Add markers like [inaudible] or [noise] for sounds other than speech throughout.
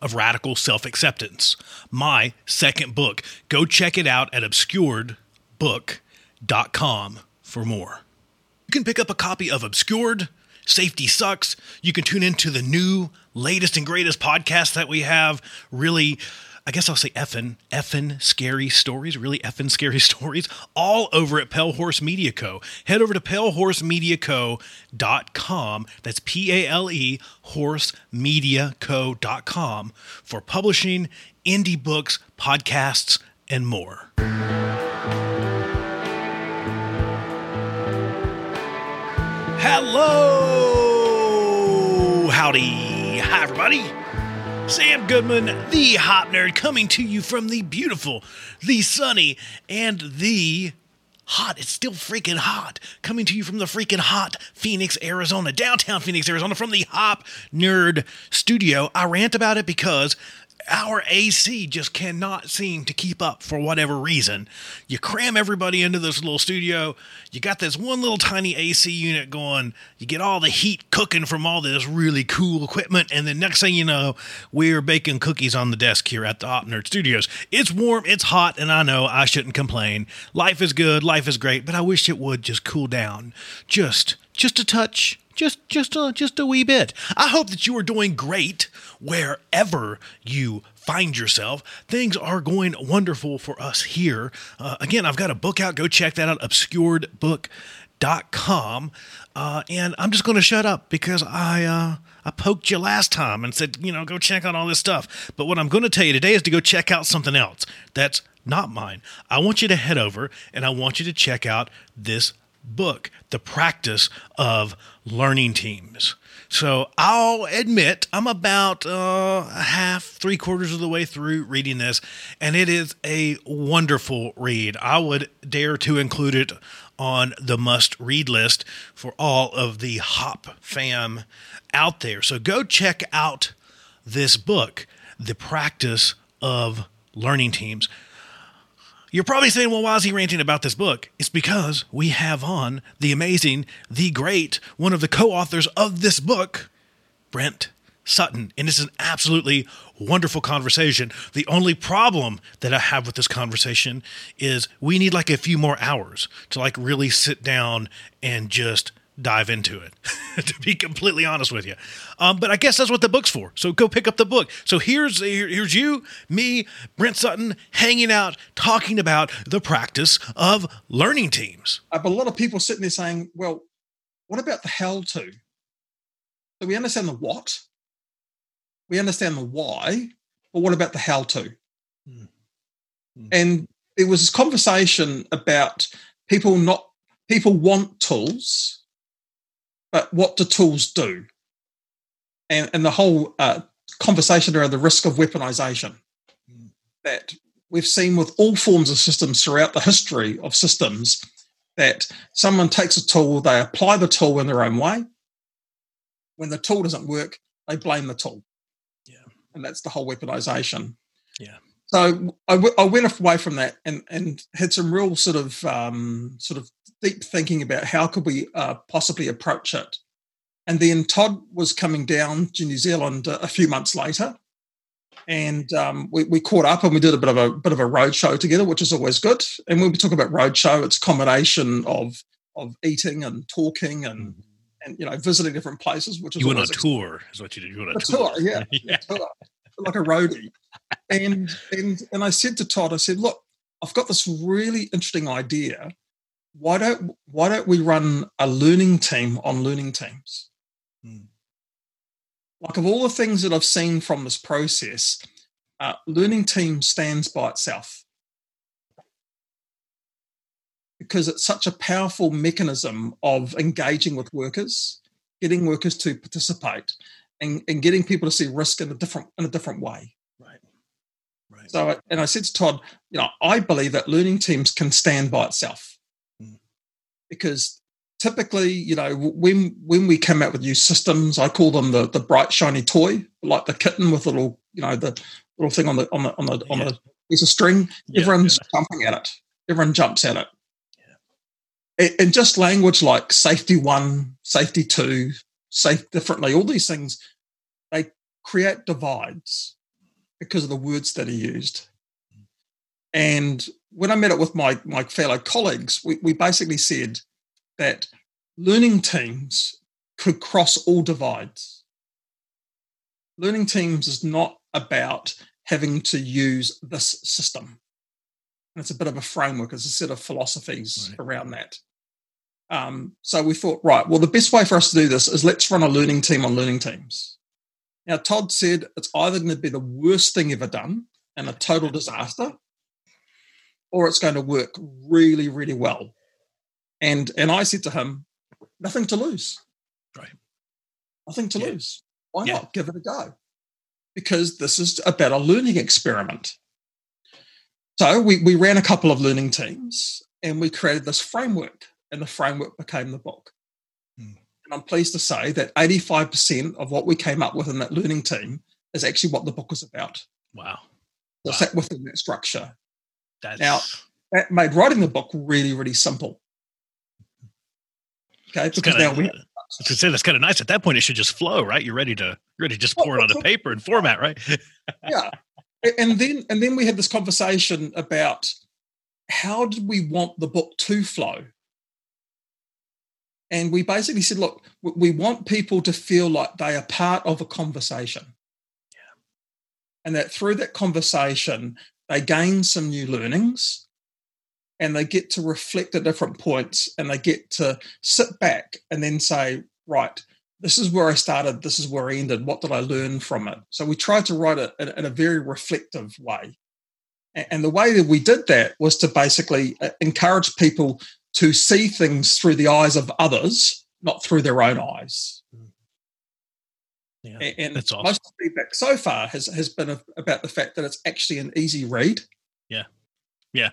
of radical self acceptance. My second book. Go check it out at obscuredbook.com for more. You can pick up a copy of Obscured. Safety sucks. You can tune into the new, latest, and greatest podcast that we have. Really I guess I'll say effin, effin scary stories, really effin scary [laughs] stories, all over at Pale Horse Media Co. Head over to palehorsemediaco.com. That's P A L E horsemediaco.com for publishing, indie books, podcasts, and more. Hello! Howdy! Hi, everybody! Sam Goodman, the hop nerd, coming to you from the beautiful, the sunny, and the hot. It's still freaking hot. Coming to you from the freaking hot Phoenix, Arizona, downtown Phoenix, Arizona, from the Hop Nerd Studio. I rant about it because our AC just cannot seem to keep up for whatever reason. You cram everybody into this little studio, you got this one little tiny AC unit going, you get all the heat cooking from all this really cool equipment, and then next thing you know, we're baking cookies on the desk here at the Hop Nerd Studios. It's warm, it's hot, and I know I shouldn't complain. Life is good, life is great, but I wish it would just cool down. Just just a touch just just a just a wee bit. I hope that you are doing great wherever you find yourself. Things are going wonderful for us here. Uh, again, I've got a book out. Go check that out. Obscuredbook.com. Uh, and I'm just going to shut up because I uh, I poked you last time and said, you know, go check out all this stuff. But what I'm going to tell you today is to go check out something else that's not mine. I want you to head over and I want you to check out this book, The Practice of Learning Teams. So I'll admit I'm about uh, half, three quarters of the way through reading this, and it is a wonderful read. I would dare to include it on the must read list for all of the Hop fam out there. So go check out this book, The Practice of Learning Teams. You're probably saying, well, why is he ranting about this book? It's because we have on the amazing, the great, one of the co authors of this book, Brent Sutton. And it's an absolutely wonderful conversation. The only problem that I have with this conversation is we need like a few more hours to like really sit down and just dive into it, [laughs] to be completely honest with you. Um, but I guess that's what the book's for. So go pick up the book. So here's here's you, me, Brent Sutton, hanging out, talking about the practice of learning teams. A lot of people sitting there saying, "Well, what about the how to?" So we understand the what, we understand the why, but what about the how to? Mm. Mm. And there was this conversation about people not people want tools but what do tools do? And, and the whole uh, conversation around the risk of weaponization that we've seen with all forms of systems throughout the history of systems that someone takes a tool, they apply the tool in their own way. When the tool doesn't work, they blame the tool. Yeah. And that's the whole weaponization. Yeah. So I, w- I went away from that and, and had some real sort of um, sort of deep thinking about how could we uh, possibly approach it. And then Todd was coming down to New Zealand a few months later, and um, we, we, caught up and we did a bit of a bit of a road show together, which is always good. And when we talk about road show, it's a combination of of eating and talking and mm-hmm. and you know visiting different places. Which is you went on a tour, is what you did. You went on a, tour. tour, yeah, [laughs] yeah. Tour, like a roadie. and and and I said to Todd, I said, look, I've got this really interesting idea. Why don't why don't we run a learning team on learning teams? Hmm. Like of all the things that I've seen from this process, uh, learning team stands by itself because it's such a powerful mechanism of engaging with workers, getting workers to participate, and, and getting people to see risk in a different in a different way. Right. Right. So, and I said to Todd, you know, I believe that learning teams can stand by itself. Because typically, you know, when when we come out with new systems, I call them the the bright shiny toy, like the kitten with a little, you know, the little thing on the on the on the on yeah. the piece of string. Yeah, Everyone's yeah. jumping at it. Everyone jumps at it. And just language like safety one, safety two, safe differently, all these things, they create divides because of the words that are used. And when I met it with my, my fellow colleagues, we, we basically said that learning teams could cross all divides. Learning teams is not about having to use this system. And it's a bit of a framework, it's a set of philosophies right. around that. Um, so we thought, right, well, the best way for us to do this is let's run a learning team on learning teams. Now, Todd said it's either going to be the worst thing ever done and a total disaster, or it's going to work really, really well. And and I said to him, nothing to lose. Right. Nothing to yeah. lose. Why yeah. not give it a go? Because this is about a learning experiment. So we, we ran a couple of learning teams and we created this framework and the framework became the book. Mm. And I'm pleased to say that 85% of what we came up with in that learning team is actually what the book is about. Wow. So wow. within that structure. That's... Now, eh, that made writing the book really, really simple. Okay, because kinda, now we. Have, was say that's kind of nice. At that point, it should just flow, right? You're ready to you're ready to just pour it on a paper and format, right? [laughs] yeah, and then and then we had this conversation about how did we want the book to flow and we basically said, look, we want people to feel like they are part of a conversation. Yeah. And that through that conversation, they gain some new learnings and they get to reflect at different points and they get to sit back and then say, right, this is where I started, this is where I ended, what did I learn from it? So we tried to write it in, a very reflective way. And the way that we did that was to basically uh, encourage people to see things through the eyes of others, not through their own eyes. Yeah, and that's awesome. most feedback so far has has been a, about the fact that it's actually an easy read. Yeah, yeah.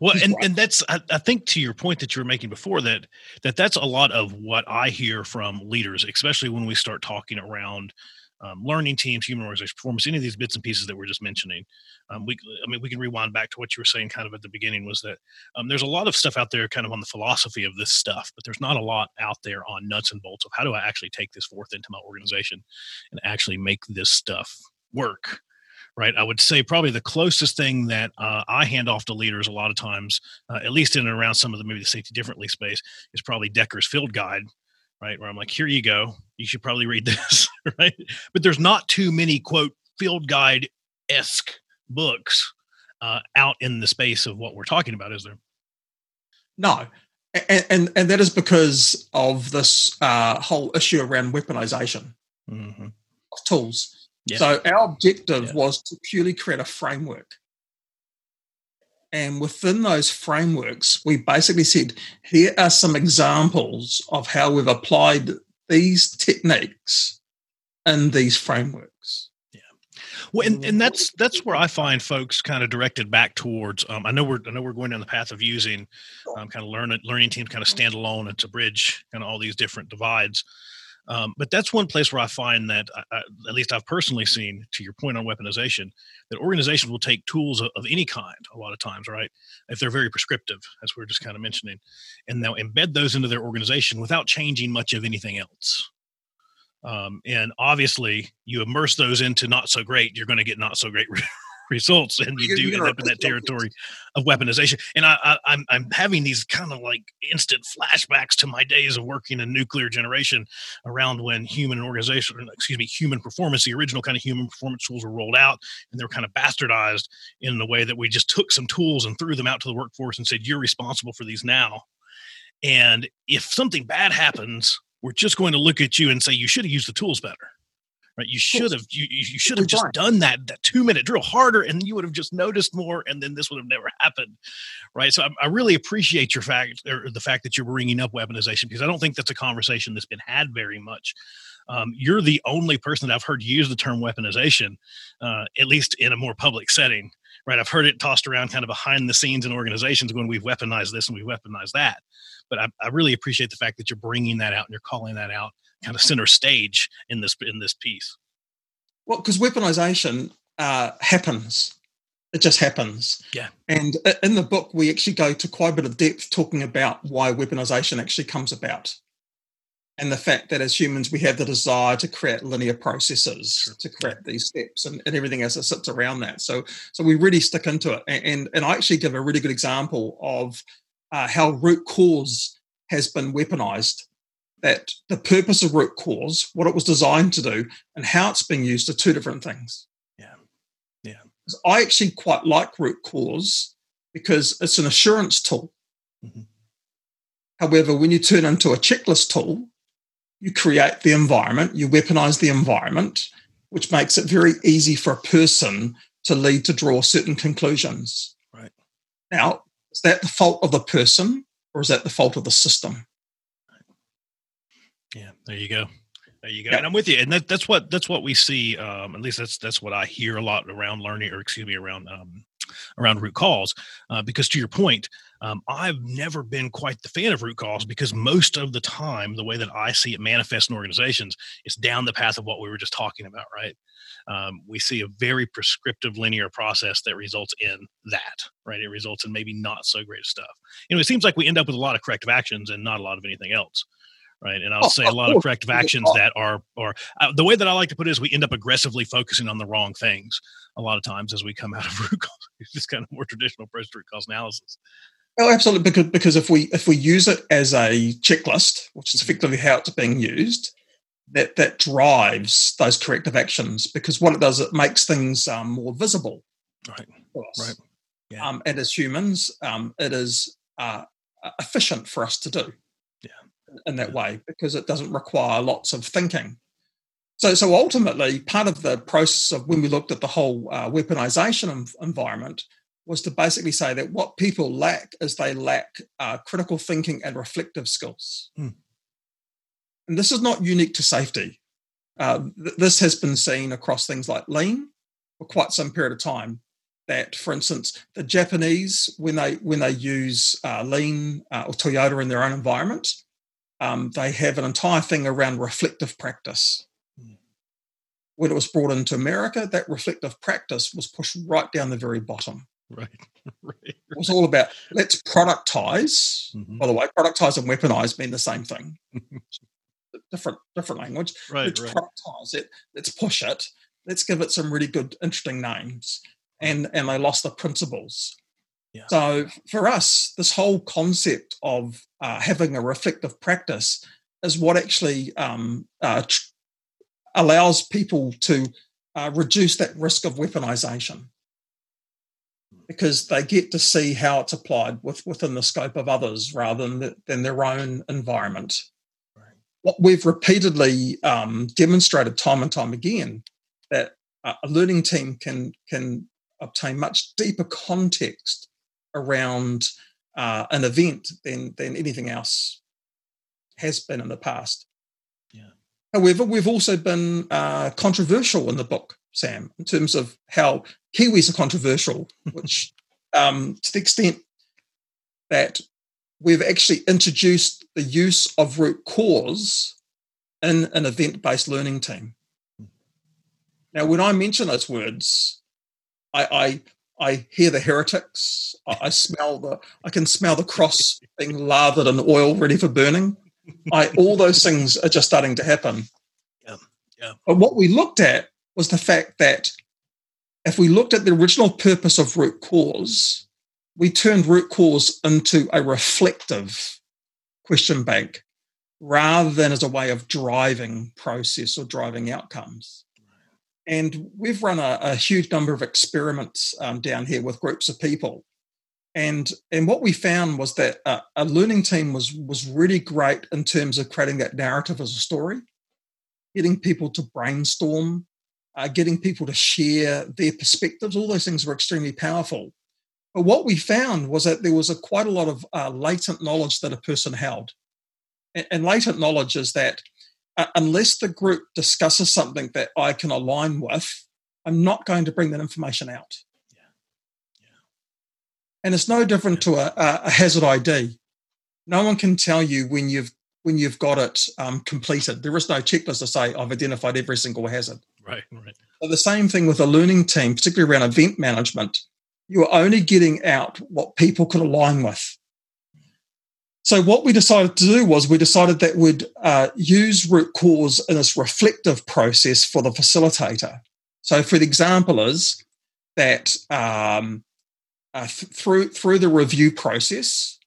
Well, and and that's I, I, think to your point that you were making before that that that's a lot of what I hear from leaders, especially when we start talking around um, learning teams, human organization performance, any of these bits and pieces that we're just mentioning. Um, we, I mean, we can rewind back to what you were saying kind of at the beginning was that um, there's a lot of stuff out there kind of on the philosophy of this stuff, but there's not a lot out there on nuts and bolts of how do I actually take this forth into my organization and actually make this stuff work. Right, I would say probably the closest thing that uh, I hand off to leaders a lot of times, uh, at least in and around some of the maybe the safety differently space, is probably Dekker's Field Guide, right? Where I'm like, here you go. You should probably read [laughs] this, right? But there's not too many quote field guide esque books uh, out in the space of what we're talking about, is there? No. And, and, and that is because of this uh, whole issue around weaponization mm-hmm. of tools. Yeah. So our objective yeah. was to purely create a framework and within those frameworks, we basically said, here are some examples of how we've applied these techniques in these frameworks. Yeah. Well, and, and that's that's where I find folks kind of directed back towards. Um, I know we're I know we're going down the path of using um, kind of learning learning teams kind of stand alone and to bridge kind of all these different divides. Um, but that's one place where I find that, I, I, at least I've personally seen, to your point on weaponization, that organizations will take tools of, of, any kind a lot of times, right? If they're very prescriptive, as we are just kind of mentioning, and they'll embed those into their organization without changing much of anything else. Um, and obviously, you immerse those into not so great, you're going to get not so great [laughs] results, and you, do end up in that territory of weaponization. And I, I, I'm I'm having these kind of like instant flashbacks to my days of working in nuclear generation, around when human organization, excuse me, human performance, the original kind of human performance tools were rolled out, and they were kind of bastardized in the way that we just took some tools and threw them out to the workforce and said, "You're responsible for these now." And if something bad happens, we're just going to look at you and say you should have used the tools better right? You should have you, you should have just done that that two minute drill harder and you would have just noticed more and then this would have never [laughs] happened right? So i, I really appreciate your fact or the fact that you're bringing up weaponization because i don't think that's a conversation that's been had very much. Um, you're the only person that i've heard use the term weaponization uh, at least in a more public setting right? I've heard it tossed around kind of behind the scenes in organizations when we've weaponized this and we've weaponized that but I, I really appreciate the fact that you're bringing that out and you're calling that out kind of center stage in this in this piece. Well, because weaponization uh, happens. It just happens. Yeah. And in the book, we actually go to quite a bit of depth talking about why weaponization actually comes about. And the fact that as humans, we have the desire to create linear processes, sure. to create these steps and, and everything else that sits around that. So, so we really stick into it. And, and, and I actually give a really good example of uh, how root cause has been weaponized. That the purpose of root cause, what it was designed to do, and how it's being used are two different things. Yeah. Yeah. I actually quite like root cause because it's an assurance tool. Mm-hmm. However, when you turn into a checklist tool, you create the environment, you weaponize the environment, which makes it very easy for a person to lead to draw certain conclusions. Right. Now, is that the fault of the person or is that the fault of the system? Yeah, there you go. There you go. And I'm with you. And that, that's what that's what we see. Um, at least that's that's what I hear a lot around learning, or excuse me, around um, around root cause. Uh, because to your point, um, I've never been quite the fan of root cause because most of the time, the way that I see it manifest in organizations is down the path of what we were just talking about, right? um, we see a very prescriptive linear process that results in that, right? It results in maybe not so great stuff. You know, it seems like we end up with a lot of corrective actions and not a lot of anything else. Right. And I'll oh, say a lot of corrective actions that are, or uh, the way that I like to put it is we end up aggressively focusing on the wrong things a lot of times as we come out of [laughs] root cause. Just kind of more traditional approach to root cause analysis. Oh, absolutely. Because because if we if we use it as a checklist, which is effectively how it's being used, that that drives those corrective actions because what it does it makes things um, more visible right right yeah. Um, and as humans um, it is uh, efficient for us to do in that way because it doesn't require lots of thinking so so ultimately part of the process of when we looked at the whole uh, weaponization environment was to basically say that what people lack is they lack uh, critical thinking and reflective skills hmm and this is not unique to safety. Uh, th- this has been seen across things like lean for quite some period of time. That, for instance, the Japanese, when they when they use uh, lean uh, or Toyota in their own environment, um, they have an entire thing around reflective practice. Hmm. When it was brought into America, that reflective practice was pushed right down the very bottom. Right. [laughs] right. It was all about let's productize. Mm-hmm. By the way, productize and weaponize mean the same thing. [laughs] different different language. Right, let's right. productize it. Let's push it. Let's give it some really good, interesting names. And and they lost the principles. Yeah. So for us, this whole concept of uh, having a reflective practice is what actually um, uh, tr- allows people to uh, reduce that risk of weaponization. Because they get to see how it's applied with, within the scope of others rather than, the, than their own environment. What we've repeatedly um, demonstrated time and time again that a learning team can can obtain much deeper context around uh, an event than than anything else has been in the past. Yeah. However, we've also been uh, controversial in the book, Sam, in terms of how Kiwis are controversial, [laughs] which um, to the extent that we've actually introduced the use of root cause in an event based learning team. Now, when I mention those words, I, I, I hear the heretics. I, I, smell the. I can smell the cross being lathered in oil, ready for burning. I, all those things are just starting to happen. Yeah, yeah. But what we looked at was the fact that if we looked at the original purpose of root cause, we turned root cause into a reflective question bank rather than as a way of driving process or driving outcomes. And we've run a, a huge number of experiments um, down here with groups of people. And, and what we found was that a, a learning team was, was really great in terms of creating that narrative as a story, getting people to brainstorm, uh, getting people to share their perspectives. All those things were extremely powerful. But what we found was that there was a, quite a lot of uh, latent knowledge that a person held. And, and latent knowledge is that uh, unless the group discusses something that I can align with, I'm not going to bring that information out. Yeah. Yeah. And it's no different to a, a, hazard ID. No one can tell you when you've when you've got it um, completed. There is no checklist to say I've identified every single hazard. Right, right. So the same thing with a learning team, particularly around event management. You are only getting out what people could align with. So what we decided to do was we decided that we'd uh, use root cause in this reflective process for the facilitator. So, for the example, is that um, uh, th- through through the review process,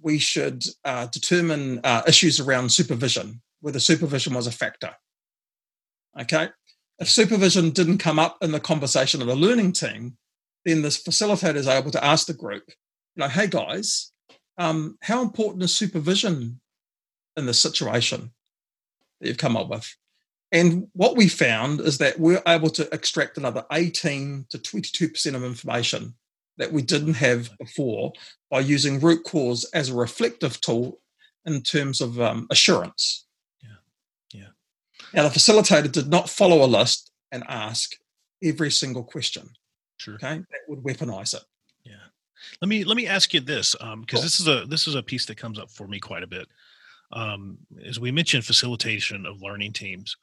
we should uh, determine uh, issues around supervision, whether supervision was a factor. Okay, if supervision didn't come up in the conversation of the learning team, then this facilitator is able to ask the group, you know, hey guys, um, how important is supervision in the situation that you've come up with? And what we found is that we're able to extract another 18 to 22% of information that we didn't have before by using root cause as a reflective tool in terms of um, assurance. Yeah. Yeah. Now, the facilitator did not follow a list and ask every single question. Sure. Okay. That would weaponize it. Let me let me ask you this, because um, cool. this is a this is a piece that comes up for me quite a bit. Um, as we mentioned, facilitation of learning teams.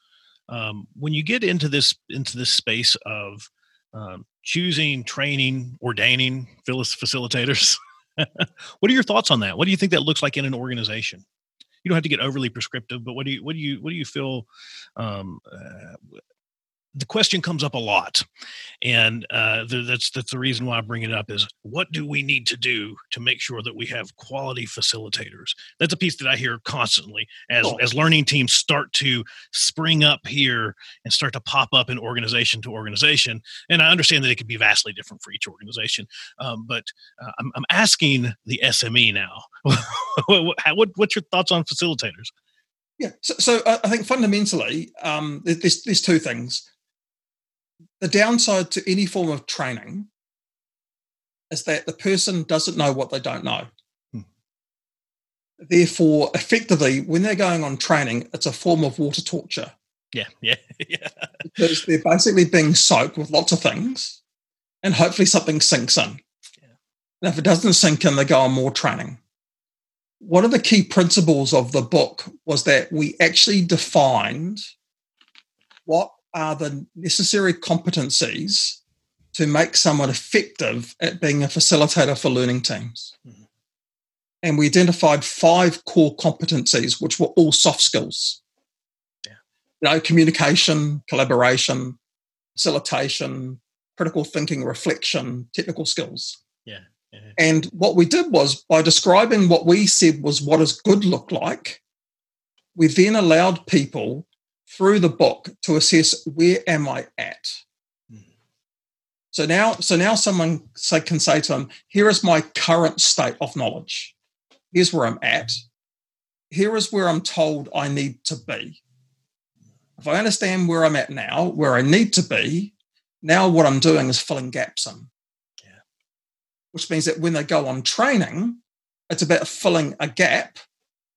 Um, when you get into this into this space of um, choosing, training, ordaining facilitators, [laughs] what are your thoughts on that? What do you think that looks like in an organization? You don't have to get overly prescriptive, but what do you what do you what do you feel um, uh, the question comes up a lot, and uh, that's that's the reason why I bring it up. Is what do we need to do to make sure that we have quality facilitators? That's a piece that I hear constantly as oh. as learning teams start to spring up here and start to pop up in organization to organization. And I understand that it could be vastly different for each organization, um, but uh, I'm, I'm asking the SME now. [laughs] what, what's your thoughts on facilitators? Yeah, so, so uh, I think fundamentally, um, there's, there's two things the downside to any form of training is that the person doesn't know what they don't know. Hmm. Therefore, effectively, when they're going on training, it's a form of water torture. Yeah, [laughs] yeah, yeah. because they're basically being soaked with lots of things, and hopefully something sinks in. Yeah. And if it doesn't sink in, they go on more training. One of the key principles of the book was that we actually defined what are the necessary competencies to make someone effective at being a facilitator for learning teams. Mm-hmm. And we identified five core competencies, which were all soft skills. Yeah. You know, communication, collaboration, facilitation, critical thinking, reflection, technical skills. Yeah. yeah. And what we did was by describing what we said was what does good look like, we then allowed people through the book to assess where am I at. Mm-hmm. So now, so now someone say, can say to them, here is my current state of knowledge. Here's where I'm at. Here is where I'm told I need to be. If I understand where I'm at now, where I need to be, now what I'm doing is filling gaps in. Yeah. Which means that when they go on training, it's about filling a gap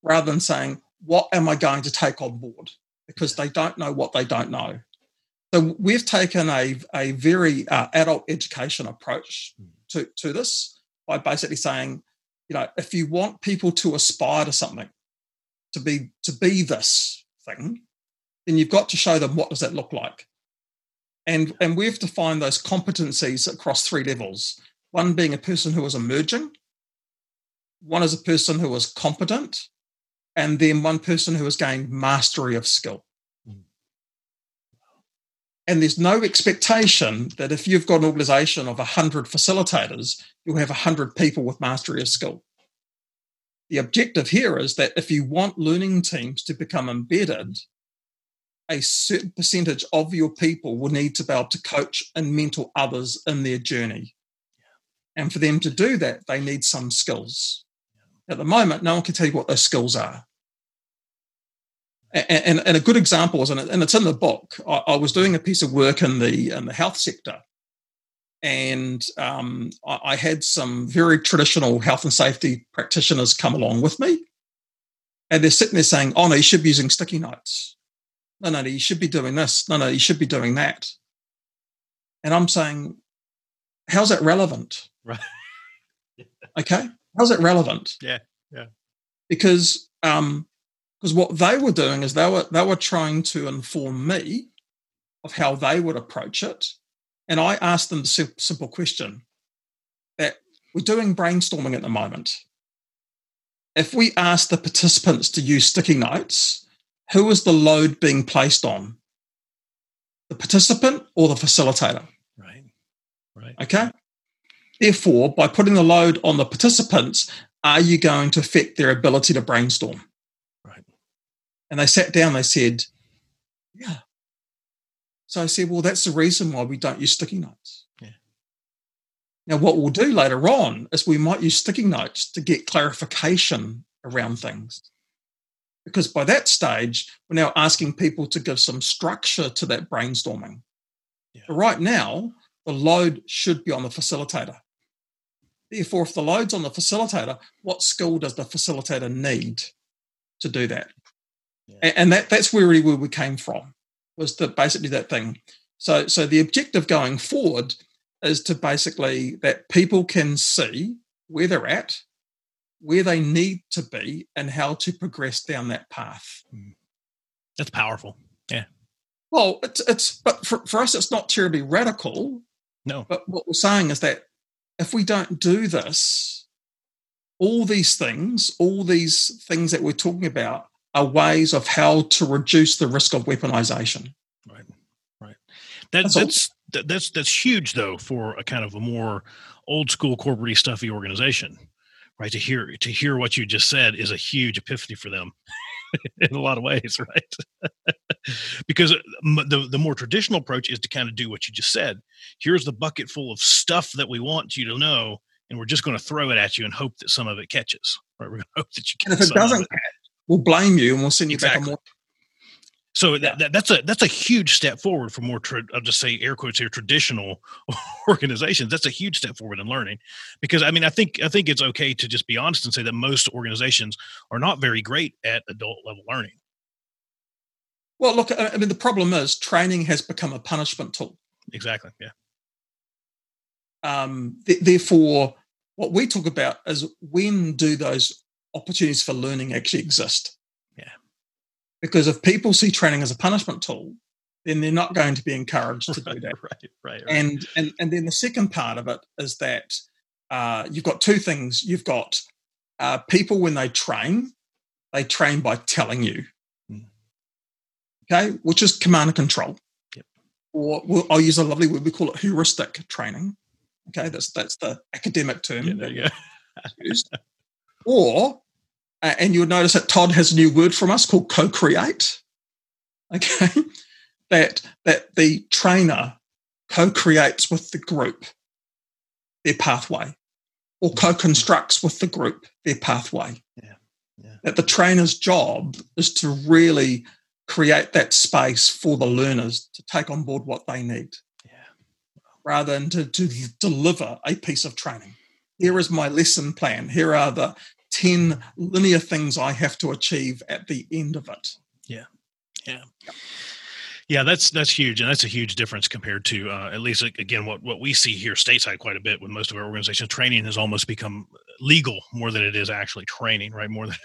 rather than saying, what am I going to take on board? Because they don't know what they don't know. So we've taken a, a very uh, adult education approach to, to this by basically saying, you know, if you want people to aspire to something, to be to be this thing, then you've got to show them what does that look like. And and we've defined those competencies across three levels. One being a person who is emerging, one is a person who is competent, and then one person who has gained mastery of skill. Mm. And there's no expectation that if you've got an organization of 100 facilitators, you'll have 100 people with mastery of skill. The objective here is that if you want learning teams to become embedded, a certain percentage of your people will need to be able to coach and mentor others in their journey. And for them to do that, they need some skills. At the moment, no one can tell you what those skills are. And, and, and a good example is, and it's in the book, I, I, was doing a piece of work in the, in the health sector. And um, I, I had some very traditional health and safety practitioners come along with me. And they're sitting there saying, oh, no, you should be using sticky notes. No, no, you should be doing this. No, no, you should be doing that. And I'm saying, how's that relevant? Right. okay. How's it relevant? Yeah. Yeah. Because um, because what they were doing is they were they were trying to inform me of how they would approach it, and I asked them the simple question that we're doing brainstorming at the moment. If we ask the participants to use sticky notes, who is the load being placed on? The participant or the facilitator? Right. Right. Okay. Therefore, by putting the load on the participants, are you going to affect their ability to brainstorm? Right. And they sat down, they said, Yeah. So I said, Well, that's the reason why we don't use sticky notes. Yeah. Now, what we'll do later on is we might use sticky notes to get clarification around things. Because by that stage, we're now asking people to give some structure to that brainstorming. Yeah. But right now, the load should be on the facilitator. Therefore, if the load's on the facilitator, what skill does the facilitator need to do that? Yeah. And that, that's where really where we came from, was the basically that thing. So, so the objective going forward is to basically that people can see where they're at, where they need to be, and how to progress down that path. Hmm. That's powerful. Yeah. Well, it's it's but for, for us, it's not terribly radical. No. But what we're saying is that if we don't do this, all these things, all these things that we're talking about are ways of how to reduce the risk of weaponization. Right. Right. That, that's that's, that, that's that's huge though for a kind of a more old school corporate stuffy organization. Right. To hear to hear what you just said is a huge epiphany for them. [laughs] in a lot of ways, right? [laughs] because the the more traditional approach is to kind of do what you just said. Here's the bucket full of stuff that we want you to know, and we're just going to throw it at you and hope that some of it catches. Right? We're going [laughs] to hope that you. And if it doesn't, it. catch, we'll blame you and we'll send you exactly. back a more so that, that, that's a that's a huge step forward for more. Tra- I'll just say air quotes here traditional [laughs] organizations. That's a huge step forward in learning, because I mean I think I think it's okay to just be honest and say that most organizations are not very great at adult level learning. Well, look, I mean the problem is training has become a punishment tool. Exactly. Yeah. Um, th- therefore, what we talk about is when do those opportunities for learning actually exist? Because if people see training as a punishment tool, then they're not going to be encouraged to [laughs] do that. right, right, right. And, and and then the second part of it is that uh, you've got two things. You've got uh, people when they train, they train by telling you, mm. okay, which is command and control. Yep. Or we'll, I'll use a lovely word. We call it heuristic training. Okay, that's that's the academic term. Yeah, there you go. or uh, and you'll notice that Todd has a new word from us called co-create. Okay, [laughs] that that the trainer co-creates with the group their pathway, or co-constructs with the group their pathway. Yeah. yeah. That the trainer's job is to really create that space for the learners to take on board what they need, yeah. rather than to, to deliver a piece of training. Here is my lesson plan. Here are the 10 linear things I have to achieve at the end of it. Yeah. Yeah. Yeah, that's that's huge, and that's a huge difference compared to uh, at least again what what we see here stateside quite a bit with most of our organizations. Training has almost become legal more than it is actually training, right? More than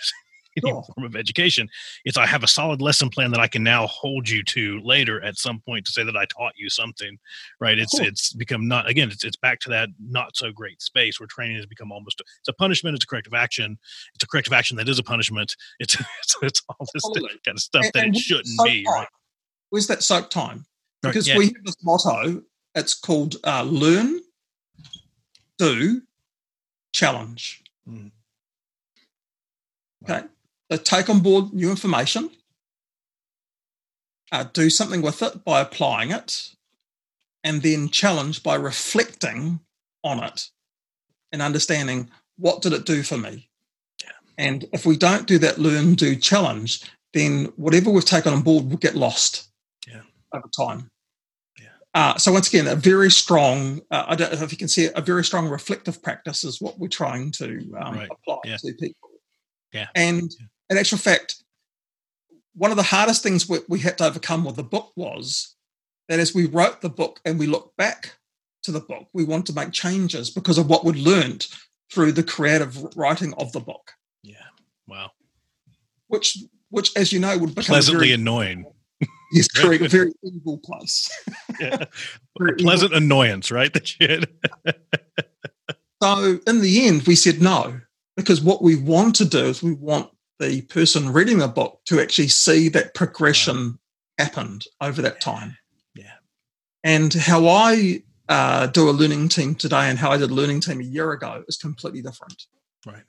[laughs] any form of education. It's I have a solid lesson plan that I can now hold you to later at some point to say that I taught you something, right? It's cool. it's become not again. It's it's back to that not so great space where training has become almost a, it's a punishment. It's a corrective action. It's a corrective action that is a punishment. It's [laughs] it's, it's all this kind of stuff and, that and it shouldn't be. Right? Where's that soak time? because yeah. we have this motto. It's called uh, learn, do, challenge. Mm. Okay, so take on board new information, uh, do something with it by applying it, and then challenge by reflecting on it and understanding what did it do for me. Yeah. And if we don't do that learn, do, challenge, then whatever we've taken on board will get lost yeah. over time. Uh, so once again, a very strong, uh, I don't know if you can see it, a very strong reflective practice is what we're trying to um, right. apply yeah. to people. Yeah. And yeah. In actual fact, one of the hardest things we, we had to overcome with the book was that as we wrote the book and we look back to the book, we want to make changes because of what we'd learned through the creative writing of the book. Yeah. Wow. Which, which, as you know, would become pleasantly very, annoying. Yes, [laughs] correct. A very evil place. [laughs] yeah. [laughs] A pleasant evil. annoyance, right? That you had. so in the end, we said no, because what we want to do is we want the person reading the book to actually see that progression happened over that time. Yeah. And how I uh, do a learning team today and how I did a learning team a year ago is completely different. Right.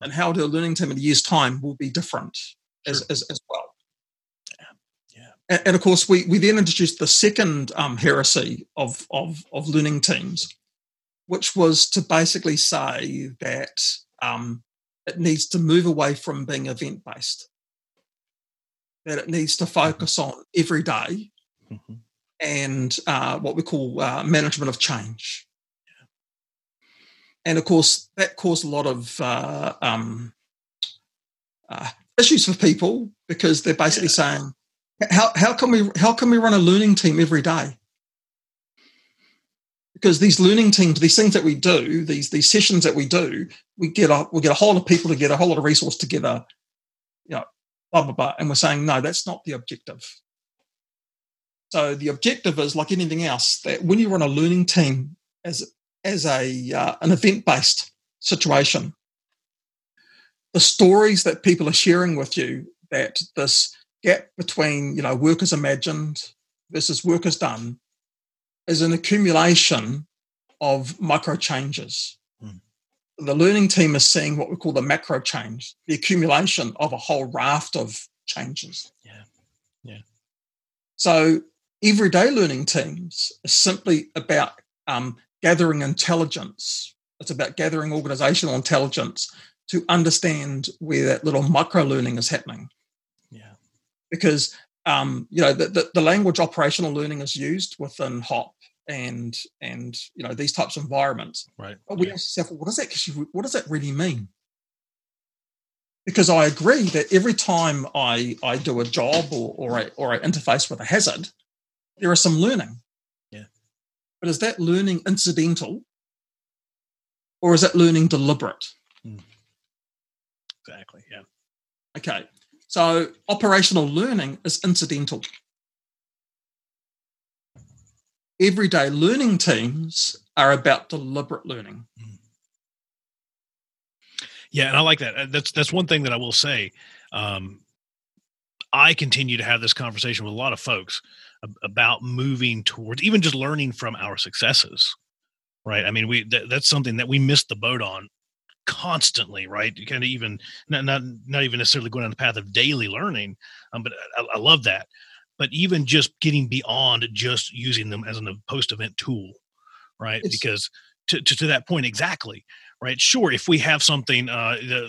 And how I do a learning team in a year's time will be different sure. as, as, as well. And, and, of course, we, we then introduced the second um, heresy of, of, of learning teams, which was to basically say that um, it needs to move away from being event based, that it needs to focus on every day mm-hmm. and uh, what we call uh, management of change. And of course, that caused a lot of uh, um, uh, issues for people because they're basically yeah. saying, how, how can we how can we run a learning team every day? Because these learning teams, these things that we do, these these sessions that we do, we get a we get a whole lot of people together, a whole lot of resource together, you know, blah blah blah, and we're saying no, that's not the objective. So the objective is like anything else that when you run a learning team as as a uh, an event based situation, the stories that people are sharing with you that this gap between you know work as imagined versus work as done is an accumulation of micro changes. Mm. The learning team is seeing what we call the macro change, the accumulation of a whole raft of changes. Yeah. Yeah. So everyday learning teams is simply about um, gathering intelligence. It's about gathering organizational intelligence to understand where that little micro learning is happening Yeah. because um, you know the, the, the, language operational learning is used within HOP and and you know these types of environments. Right. But we yeah. ask ourselves, what does that what does that really mean? Because I agree that every time I I do a job or or I, or I interface with a hazard, there is some learning. Yeah. But is that learning incidental, or is that learning deliberate? Hmm. Exactly. Yeah. Okay. So operational learning is incidental. Everyday learning teams are about deliberate learning. Yeah, and I like that. Uh, that's that's one thing that I will say. Um, I continue to have this conversation with a lot of folks about moving towards even just learning from our successes. Right? I mean, we that, that's something that we missed the boat on constantly, right? You kind of even not not not even necessarily going on the path of daily learning, um, but I, I love that. But even just getting beyond just using them as an post-event tool, right? It's, because to, to, to that point exactly, right? Sure, if we have something uh, the,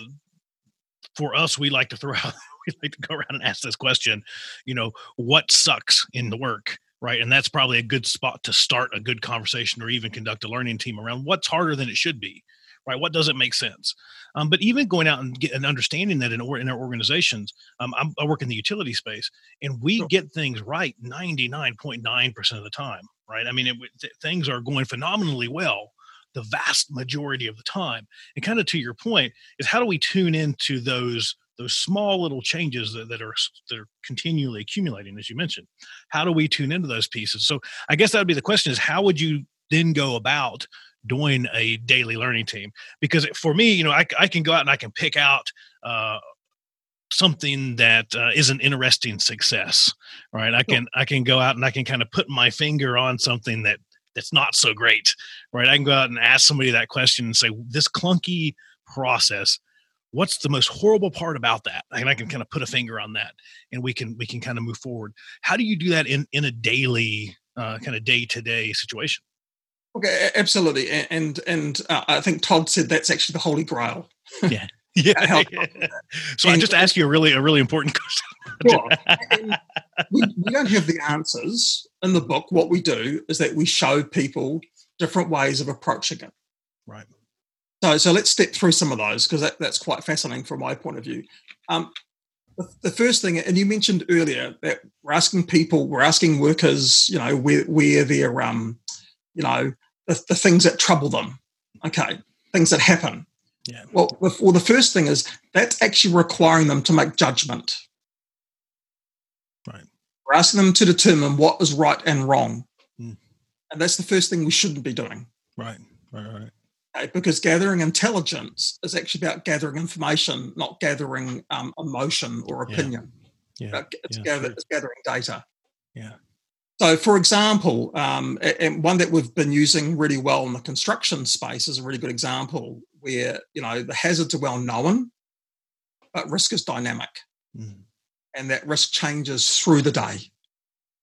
for us, we like to throw [laughs] out, we like to go around and ask this question, you know, what sucks in the work, right? And that's probably a good spot to start a good conversation or even conduct a learning team around what's harder than it should be, right? What doesn't make sense? Um, but even going out and get and understanding that in, or, in our organizations, um, i work in the utility space, and we sure. get things right ninety nine point nine percent of the time, right? I mean, it, th- things are going phenomenally well the vast majority of the time. And kind of to your point is how do we tune into those those small little changes that, that are that are continually accumulating, as you mentioned? How do we tune into those pieces? So I guess that would be the question: is how would you then go about doing a daily learning team because for me you know I, I can go out and i can pick out uh, something that uh, is an interesting success, right? I can I can go out and I can kind of put my finger on something that that's not so great, right? I can go out and ask somebody that question and say, this clunky process, what's the most horrible part about that? And I can kind of put a finger on that, and we can we can kind of move forward. How do you do that in in a daily uh, kind of day to day situation? Okay, absolutely, and and uh, I think Todd said that's actually the holy grail. Yeah. [laughs] [laughs] Yeah. so and, I just asked you a really a really important [laughs] question. we, we don't have the answers in the book. What we do is that we show people different ways of approaching it. Right. So so let's step through some of those because that, that's quite fascinating from my point of view. Um, the, the, first thing, and you mentioned earlier that we're asking people, we're asking workers, you know, where where their um, you know, the, the things that trouble them. Okay, things that happen yeah. Well, well, the first thing is that's actually requiring them to make judgment. Right. We're asking them to determine what is right and wrong. Mm. And that's the first thing we shouldn't be doing. Right. Right. Right. Okay? Because gathering intelligence is actually about gathering information, not gathering um, emotion or opinion. Yeah. yeah. It's, yeah, gather, it's gathering data. Yeah. So, for example, um, and one that we've been using really well in the construction space is a really good example where you know the hazards are well known, but risk is dynamic, mm. and that risk changes through the day.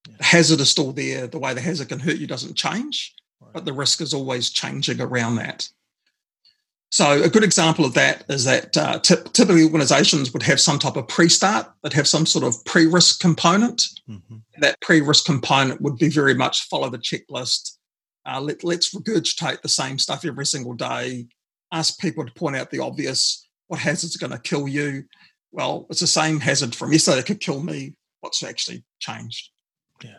Yeah. The hazard is still there. The way the hazard can hurt you doesn't change, right. but the risk is always changing around that. So a good example of that is that uh, t- typically organisations would have some type of pre-start, that have some sort of pre-risk component. Mm-hmm. That pre-risk component would be very much follow the checklist. Uh, let, let's regurgitate the same stuff every single day ask people to point out the obvious. What hazard's going to kill you? Well, it's the same hazard from yesterday that could kill me. What's actually changed? Yeah.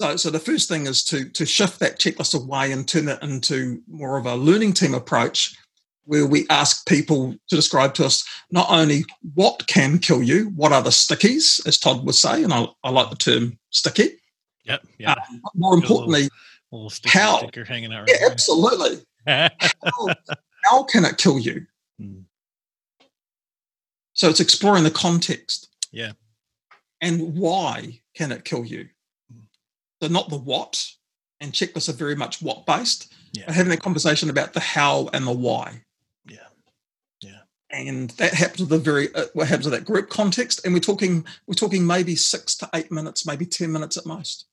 So, so the first thing is to to shift that checklist away and turn it into more of a learning team approach, where we ask people to describe to us not only what can kill you, what are the stickies, as Todd would say, and I, I like the term sticky. Yep. Yeah. Uh, more importantly, little, little how sticker hanging out. Right yeah, absolutely. how, [laughs] how can it kill you? Mm. So it's exploring the context. Yeah. And why can it kill you? Mm. So not the what, and checklists are very much what based, yeah. having a conversation about the how and the why. Yeah. Yeah. And that happens with the very uh, what happens with that group context, and we're talking we're talking maybe six to eight minutes, maybe ten minutes at most.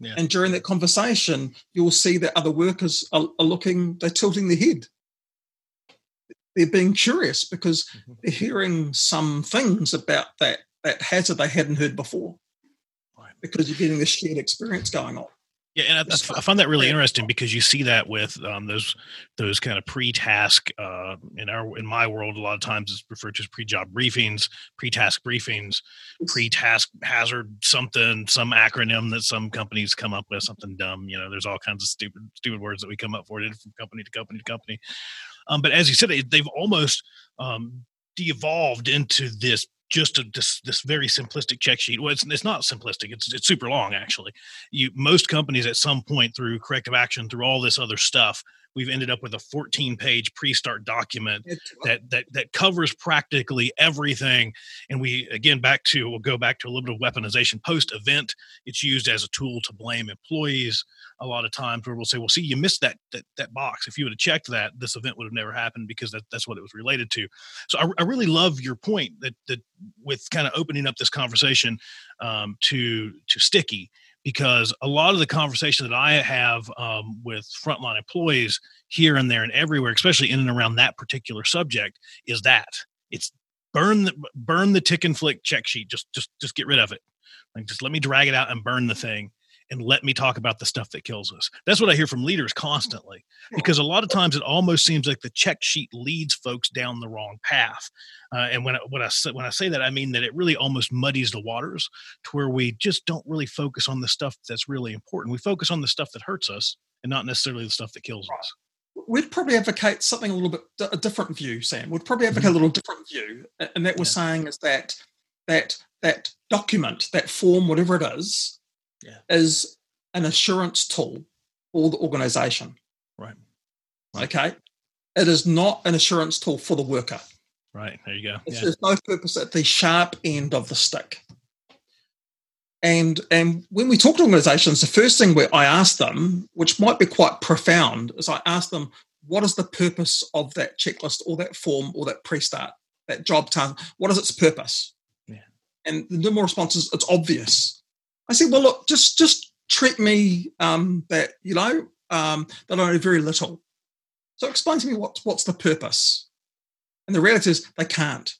Yeah. And during that conversation, you'll see that other workers are, are looking, they're tilting their head. They're being curious because mm-hmm. they're hearing some things about that, that hazard they hadn't heard before. Right. Because you're getting this shared experience going on. Yeah, and I, I, find that really interesting because you see that with um, those those kind of pre-task uh, in our in my world. A lot of times it's referred to as pre-job briefings, pre-task briefings, pre-task hazard something, some acronym that some companies come up with, something dumb. You know, there's all kinds of stupid stupid words that we come up for it from company to company to company. Um, but as you said, they've almost um, de-evolved into this just a, this, this very simplistic check sheet. Well, it's, it's not simplistic. It's it's super long actually. You most companies at some point through corrective action, through all this other stuff, we've ended up with a 14 page pre-start document that that that covers practically everything. And we again back to we'll go back to a little bit of weaponization post event it's used as a tool to blame employees a lot of times where we'll say well see you missed that that, that box. If you would have checked that this event would have never happened because that, that's what it was related to. So I, I really love your point that that with kind of opening up this conversation um, to to sticky because a lot of the conversation that I have um, with frontline employees here and there and everywhere, especially in and around that particular subject, is that it's burn the burn the tick and flick check sheet. Just just just get rid of it. Like just let me drag it out and burn the thing and let me talk about the stuff that kills us. That's what I hear from leaders constantly because a lot of times it almost seems like the check sheet leads folks down the wrong path. Uh, and when I, when I say when I say that, I mean that it really almost muddies the waters to where we just don't really focus on the stuff that's really important. We focus on the stuff that hurts us and not necessarily the stuff that kills us. We'd probably advocate something a little bit a different view, Sam. We'd probably advocate mm-hmm. a little different view, and that we're yeah. saying is that that that document, that form, whatever it is, yeah. is an assurance tool for the organization. Right. right. Okay. It is not an assurance tool for the worker. Right. There you go. If Yeah. There's no purpose at the sharp end of the stick. And and when we talk to organizations, the first thing where I ask them, which might be quite profound, is I ask them, what is the purpose of that checklist or that form or that pre-start, that job task? What is its purpose? Yeah. And the normal response is it's obvious. I said, well, look, just just treat me um, that, you know, um, that I know very little. So explain to me what, what's the purpose. And the reality is they can't.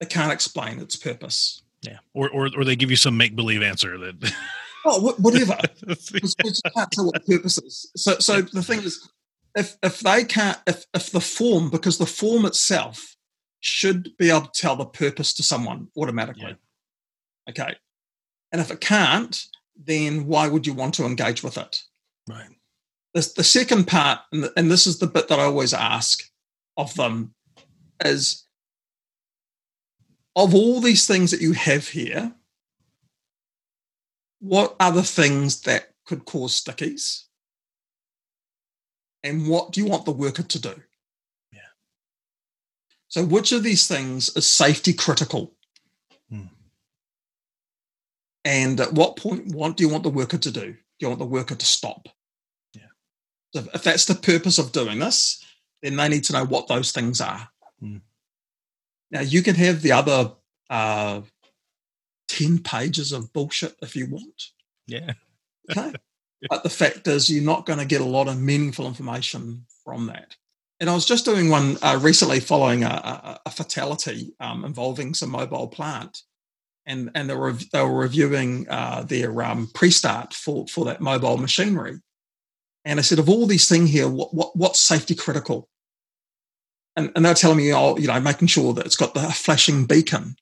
They can't explain its purpose. Yeah. Or, or or they give you some make believe answer that. [laughs] Oh, wh- whatever. [laughs] Can't tell what the purpose is. So, so the thing is, if if they can't, if if the form, because the form itself should be able to tell the purpose to someone automatically. Okay, and if it can't, then why would you want to engage with it? right. The, the second part, and, th- and this is the bit that I always ask of them, is of all these things that you have here, what are the things that could cause stickies? And what do you want the worker to do? Yeah. So, which of these things is safety critical? Hmm. And at what point, what do you want the worker to do? Do you want the worker to stop? Yeah. So, if that's the purpose of doing this, then they need to know what those things are. Hmm. Now, you can have the other uh, 10 pages of bullshit if you want. Yeah. Okay. [laughs] but the fact is, you're not going to get a lot of meaningful information from that. And I was just doing one uh, recently following a, a, a fatality um, involving some mobile plant. And, and they, were, they were reviewing uh, their um, pre start for, for that mobile machinery. And I said, of all these things here, what, what, what's safety critical? And, and they're telling me, oh, you know, making sure that it's got the flashing beacon.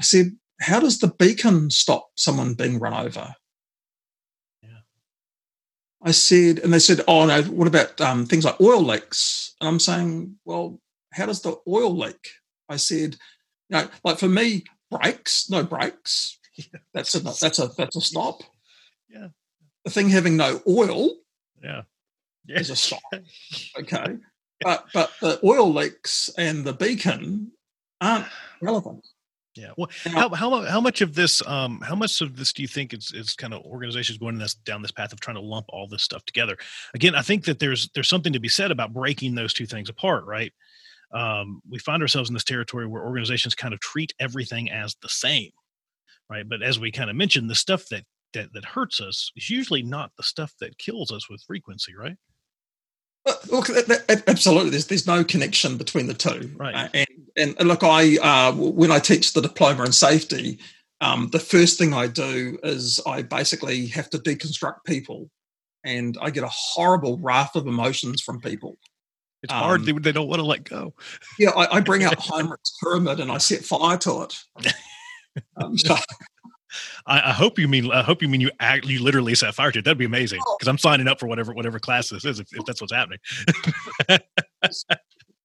I said, how does the beacon stop someone being run over? Yeah. I said, and they said, oh no, what about um, things like oil leaks? And I'm saying, well, how does the oil leak? I said, you know, like for me, brakes, no brakes. [laughs] That's a that's a that's a stop. Yeah. The thing having no oil Yeah. Yeah. is a stop. [laughs] Okay. But but the oil leaks and the beacon aren't relevant. Yeah. Well, how, how how much of this um how much of this do you think is is kind of organizations going this down this path of trying to lump all this stuff together? Again, I think that there's there's something to be said about breaking those two things apart, right? Um, we find ourselves in this territory where organizations kind of treat everything as the same, right? But as we kind of mentioned, the stuff that that that hurts us is usually not the stuff that kills us with frequency, right? Look, absolutely. There's there's no connection between the two. Right. Uh, and, and and look, I uh, when I teach the diploma in safety, um, the first thing I do is I basically have to deconstruct people, and I get a horrible raft of emotions from people. It's hard; Um, they, they don't want to let go. Yeah, I, I bring out [laughs] Heinrich's pyramid and I set fire to it. [laughs] Um, so, I, I hope you mean I hope you mean you act you literally set fire to it. That'd be amazing because I'm signing up for whatever whatever class this is if, if that's what's happening. [laughs]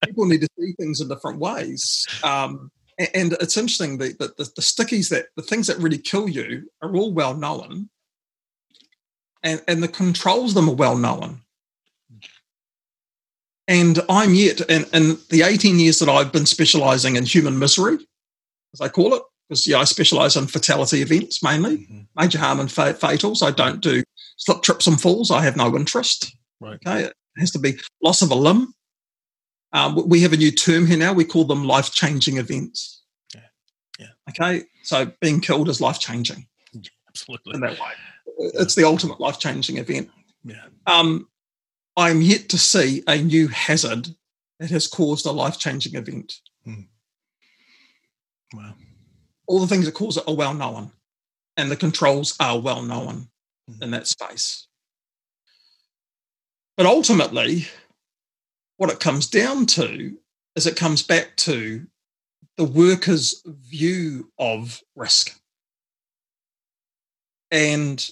people need to see things in different ways. Um, a- and it's interesting that the, the, the stickies that the things that really kill you are all well known, and and the controls them are well known. And I'm yet, in, in the 18 years that I've been specializing in human misery, as I call it, because yeah, I specialize in fatality events mainly, Mhm. major harm and fa- fatals. I don't do slip, trips, and falls. I have no interest. Right. Okay, it has to be loss of a limb. Um, we have a new term here now. We call them life changing events. Yeah. Yeah. Okay, so being killed is life changing Absolutely. in that way. It's the ultimate life changing event. Yeah. Um, I'm yet to see a new hazard that has caused a life changing event. Wow. All the things that cause it are well known, and the controls are well known Mhm. in that space. But ultimately, what it comes down to is it comes back to the worker's view of risk. And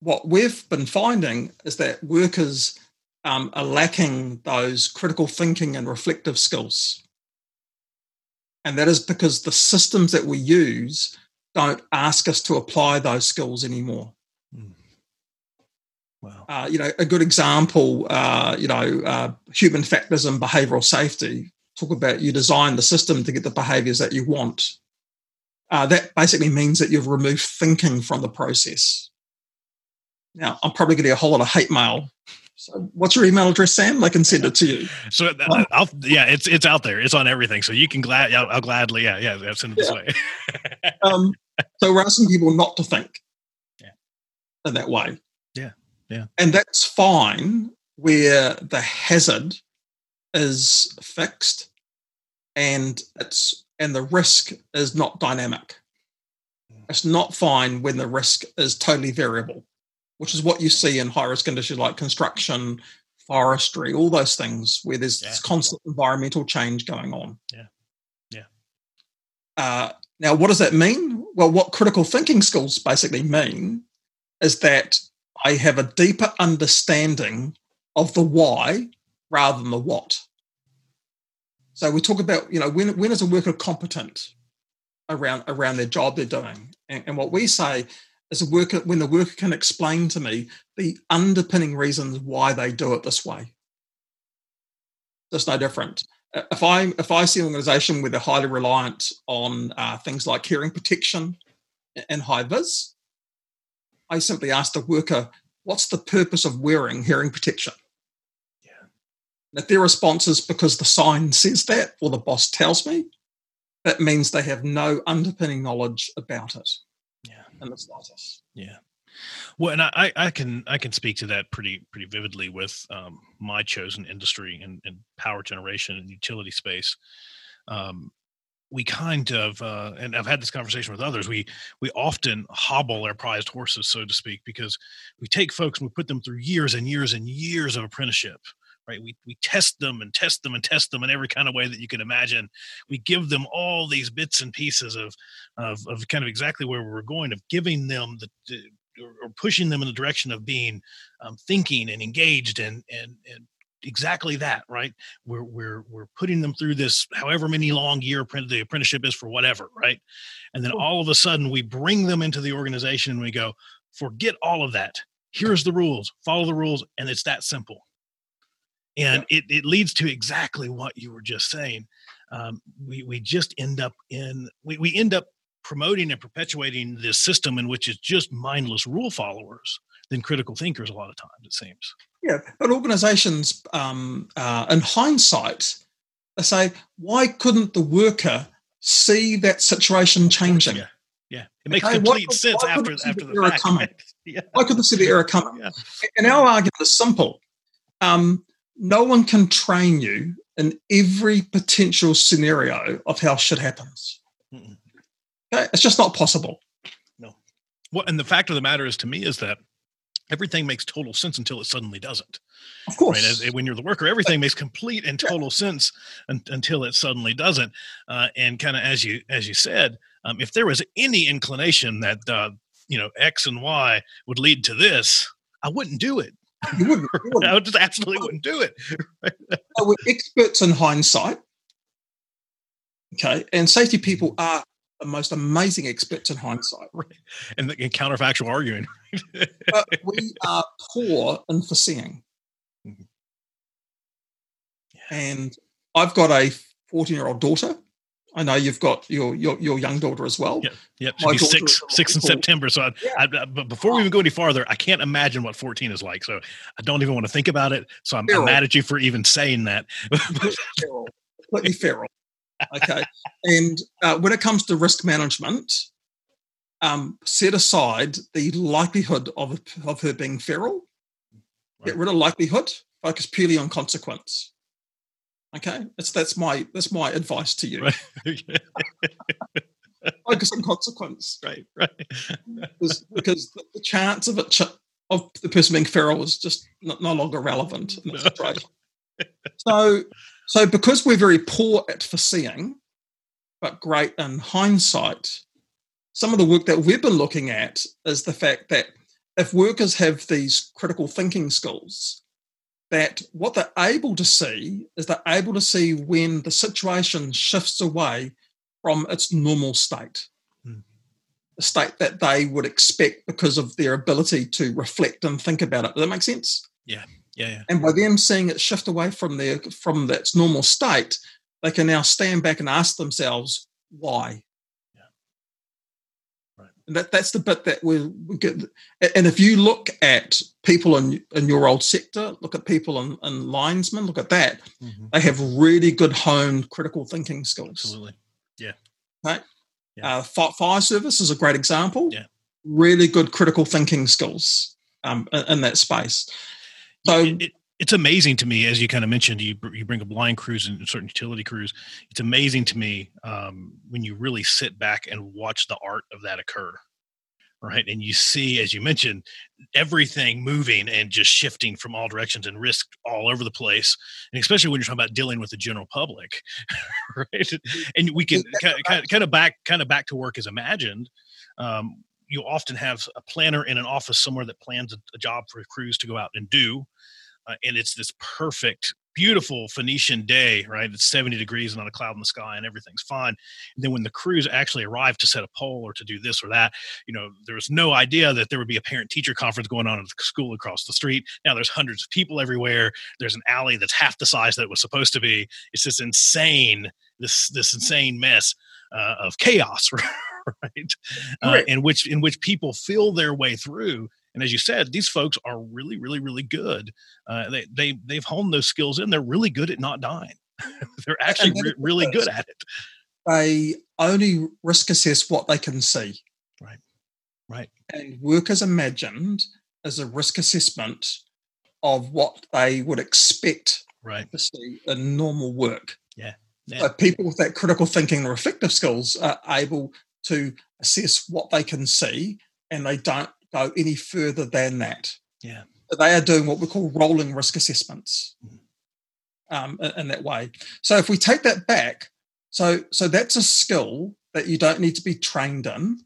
what we've been finding is that workers um, are lacking those critical thinking and reflective skills. And that is because the systems that we use don't ask us to apply those skills anymore. Wow. Uh, you know, a good example, uh, you know, uh, human factors and behavioral safety. talk about you design the system to get the behaviors that you want, uh, that basically means that you've removed thinking from the process. Now, I'm probably getting a whole lot of hate mail. So, what's your email address, Sam? I can send it to you. [laughs] So, uh, I'll, yeah, it's it's out there. It's on everything. So you can glad, I'll, I'll gladly, yeah, yeah, send it this way. [laughs] um, so we're asking people not to think yeah. in that way. Yeah, yeah, and that's fine where the hazard is fixed and it's and the risk is not dynamic. Mm. It's not fine when the risk is totally variable which is what you see in high risk industries like construction, forestry, all those things where there's yeah. constant environmental change going on. Yeah. Yeah. Uh, now, what does that mean? Well, what critical thinking skills basically mean is that I have a deeper understanding of the why rather than the what. So we talk about, you know, when, when is a worker competent around around their job they're doing? And, and what we say as a worker when the worker can explain to me the underpinning reasons why they do it this way. That's no different. If I if I see an organisation where they're highly reliant on uh, things like hearing protection and high vis, I simply ask the worker, "What's the purpose of wearing hearing protection?" Yeah. And if their response is because the sign says that or the boss tells me, that means they have no underpinning knowledge about it the. Yeah. Well, and I, I can I can speak to that pretty pretty vividly with um, my chosen industry in, in power generation and utility space. Um, we kind of uh, and I've had this conversation with others. We we often hobble our prized horses, so to speak, because we take folks and we put them through years and years and years of apprenticeship right? We, we test them and test them and test them in every kind of way that you can imagine. We give them all these bits and pieces of of, of kind of exactly where we're going of giving them the, the or pushing them in the direction of being um, thinking and engaged and and and exactly that right? We're we're we're putting them through this however many long year the apprenticeship is for whatever right? And then all of a sudden we bring them into the organization and we go forget all of that. Here's the rules. Follow the rules. And it's that simple and yeah. it, it leads to exactly what you were just saying um, we, we just end up in we, we end up promoting and perpetuating this system in which it's just mindless rule followers than critical thinkers a lot of times it seems yeah but organizations um, uh, in hindsight they say why couldn't the worker see that situation changing yeah yeah it makes okay, complete why, sense why after after the, the fact [laughs] coming? yeah. why couldn't see the error coming yeah. and our argument is simple um, no one can train you in every potential scenario of how shit happens. Mm-mm. Okay? It's just not possible. No. Well, and the fact of the matter is to me is that everything makes total sense until it suddenly doesn't. Of course. Right? As, when you're the worker, everything makes complete and total yeah. sense un, until it suddenly doesn't. Uh, and kind of as you as you said, um, if there was any inclination that uh, you know X and Y would lead to this, I wouldn't do it. [laughs] You wouldn't. You wouldn't. I just absolutely wouldn't do it. [laughs] we're experts in hindsight. Okay. And safety people are the most amazing experts in hindsight. [laughs] Right. And, in counterfactual arguing. but we are poor in foreseeing. Mm-hmm. Yeah. And I've got a 14 year old daughter I know you've got your your, your young daughter as well. Yeah, yep. She'll six six in September. So, I, yeah. I, but before we even go any farther, I can't imagine what fourteen is like. So, I don't even want to think about it. So, I'm, I'm mad at you for even saying that. [laughs] feral. Completely feral. Okay, and uh, when it comes to risk management, um, set aside the likelihood of of her being feral. Right. Get rid of likelihood. Focus purely on consequence. Okay, that's that's my that's my advice to you. Right. [laughs] [laughs] Focus on consequence. Right, right. because, because the chance of it ch- of the person being feral is just no, no longer relevant in this situation. so, so because we're very poor at foreseeing, but great in hindsight, some of the work that we've been looking at is the fact that if workers have these critical thinking skills, that what they're able to see is they're able to see when the situation shifts away from its normal state, mm. the state that they would expect because of their ability to reflect and think about it. Does that make sense? Yeah. Yeah, yeah. And by them seeing it shift away from their from its normal state, they can now stand back and ask themselves why. Yeah. Right. And that, that's the bit that we, we get. And if you look at people in, in your old sector, look at people in, in linesmen, look at that, mm-hmm. they have really good honed critical thinking skills. Absolutely. Yeah. Right. Yeah. Uh, fire service is a great example. Yeah. Really good critical thinking skills um, in, in that space. So it, it, it's amazing to me, as you kind of mentioned, you you bring up line crews and certain utility crews. It's amazing to me um, when you really sit back and watch the art of that occur, right? And you see, as you mentioned, everything moving and just shifting from all directions and risk all over the place, and especially when you're talking about dealing with the general public, [laughs] right? And we can kind of, kind of back kind of back to work as imagined. Um, you often have a planner in an office somewhere that plans a, a job for crews to go out and do uh, and it's this perfect beautiful Phoenician day, right? It's 70 degrees and not a cloud in the sky and everything's fine. And then when the crews actually arrive to set a pole or to do this or that, you know, there was no idea that there would be a parent teacher conference going on at the school across the street. Now there's hundreds of people everywhere. There's an alley that's half the size that it was supposed to be. It's this insane, this this insane mess uh, of chaos, [laughs] right? Uh, in which in which people feel their way through and as you said, these folks are really, really, really good. Uh, they they they've honed those skills in. They're really good at not dying. [laughs] They're actually re- really good at it. They only risk assess what they can see. Right. Right. And work as imagined as a risk assessment of what they would expect right. to see in normal work. Yeah. yeah. So people with that critical thinking and reflective skills are able to assess what they can see and they don't go any further than that. Yeah. They are doing what we call rolling risk assessments mm. um, in, in that way. So if we take that back, so so that's a skill that you don't need to be trained in.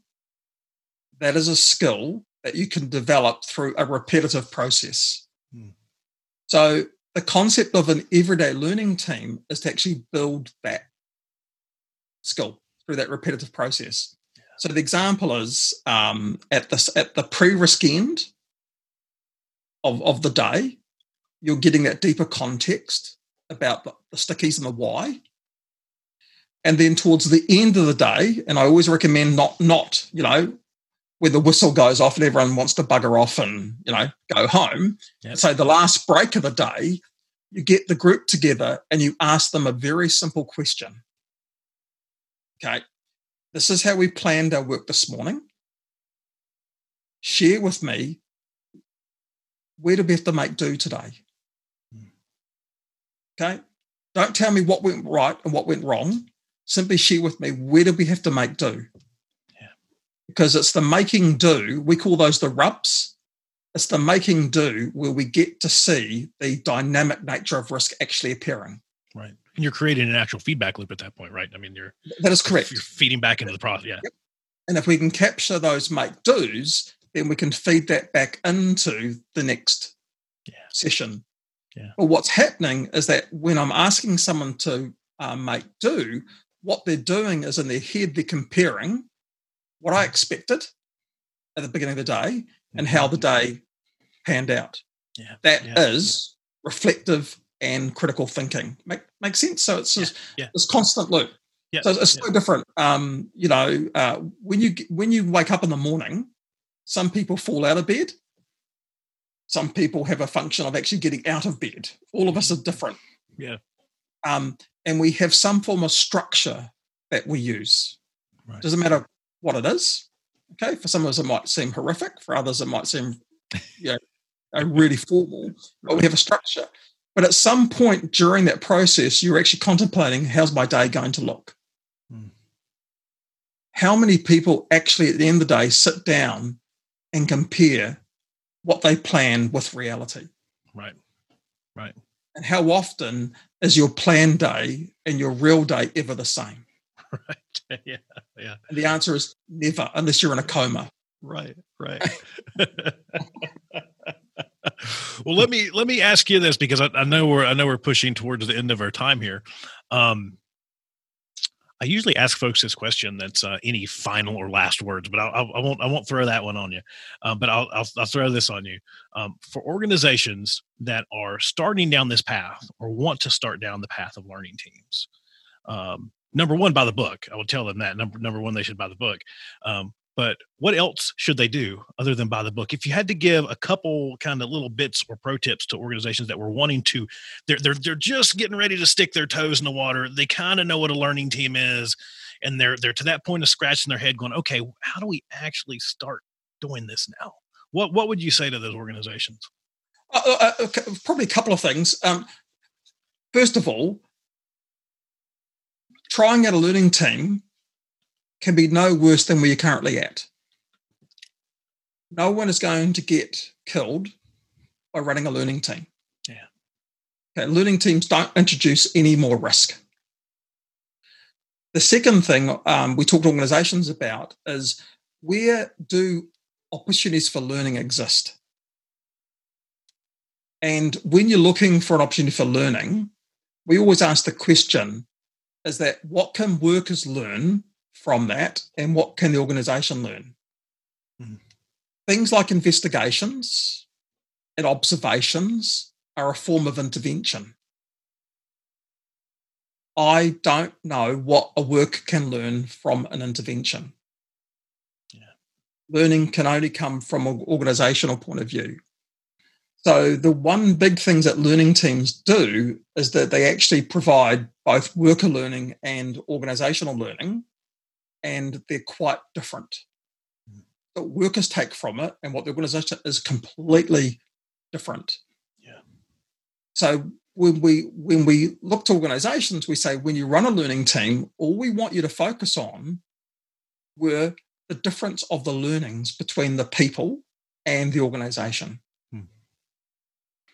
That is a skill that you can develop through a repetitive process. Mm. So the concept of an everyday learning team is to actually build that skill through that repetitive process. So the example is um, at the at the pre-risk end of, of the day, you're getting that deeper context about the, the stickies and the why. And then towards the end of the day, and I always recommend not not, you know, when the whistle goes off and everyone wants to bugger off and, you know, go home. Yep. So the last break of the day, you get the group together and you ask them a very simple question. Okay, this is how we planned our work this morning. Share with me where do we have to make do today? Hmm. Okay. Don't tell me what went right and what went wrong. Simply share with me where do we have to make do? Yeah. Because it's the making do, we call those the rubs. It's the making do where we get to see the dynamic nature of risk actually appearing. Right. And you're creating an actual feedback loop at that point, right? I mean, you're that is correct. You're feeding back into the process. Yeah. Yep. And if we can capture those make do's, then we can feed that back into the next yeah. session. Yeah. But what's happening is that when I'm asking someone to uh, make do, what they're doing is in their head, they're comparing what I mm. expected at the beginning of the day and how the day panned out. Yeah. That yeah. is reflective and critical thinking. Make make sense? So it's just, yeah. this constant loop. Yeah. So it's so different. Um, you know, uh, when you when you wake up in the morning, some people fall out of bed. Some people have a function of actually getting out of bed. All of us are different. Yeah. Um, and we have some form of structure that we use. Right. Doesn't matter what it is. Okay. For some of us, it might seem horrific. For others, it might seem, you know, [laughs] really formal. But we have a structure. But at some point during that process, you're actually contemplating how's my day going to look? Mm. How many people actually, at the end of the day, sit down and compare what they plan with reality? Right. Right. And how often is your plan day and your real day ever the same? [laughs] Right. [laughs] Yeah. Yeah. And the answer is never, unless you're in a coma. Right. Right. [laughs] well, let me let me ask you this because I, I, know we're I know we're pushing towards the end of our time here. Um, I usually ask folks this question that's uh, any final or last words, but I'll, I, won't I won't throw that one on you. Um, but I'll, I'll, I'll throw this on you um, for organizations that are starting down this path or want to start down the path of learning teams. um, number one, buy the book. I will tell them that number number one, they should buy the book. Um, but what else should they do other than buy the book? If you had to give a couple kind of little bits or pro tips to organizations that were wanting to, they're they're they're just getting ready to stick their toes in the water. They kind of know what a learning team is, and they're they're to that point of scratching their head, going, okay, how do we actually start doing this now? What what would you say to those organizations? Uh, uh, uh probably a couple of things. Um, first of all, trying out a learning team can be no worse than where you're currently at. No one is going to get killed by running a learning team. Yeah. Okay, learning teams don't introduce any more risk. The second thing um, we talk to organizations about is where do opportunities for learning exist? And when you're looking for an opportunity for learning, we always ask the question is that what can workers learn from that and what can the organization learn? Mm-hmm. Things like investigations and observations are a form of intervention. I don't know what a worker can learn from an intervention. Yeah. Learning can only come from an organizational point of view. So the one big things that learning teams do is that they actually provide both worker learning and organizational learning, and they're quite different. What mm. workers take from it and what the organization is completely different. Yeah. So when we when we look to organizations, we say when you run a learning team, all we want you to focus on were the difference of the learnings between the people and the organization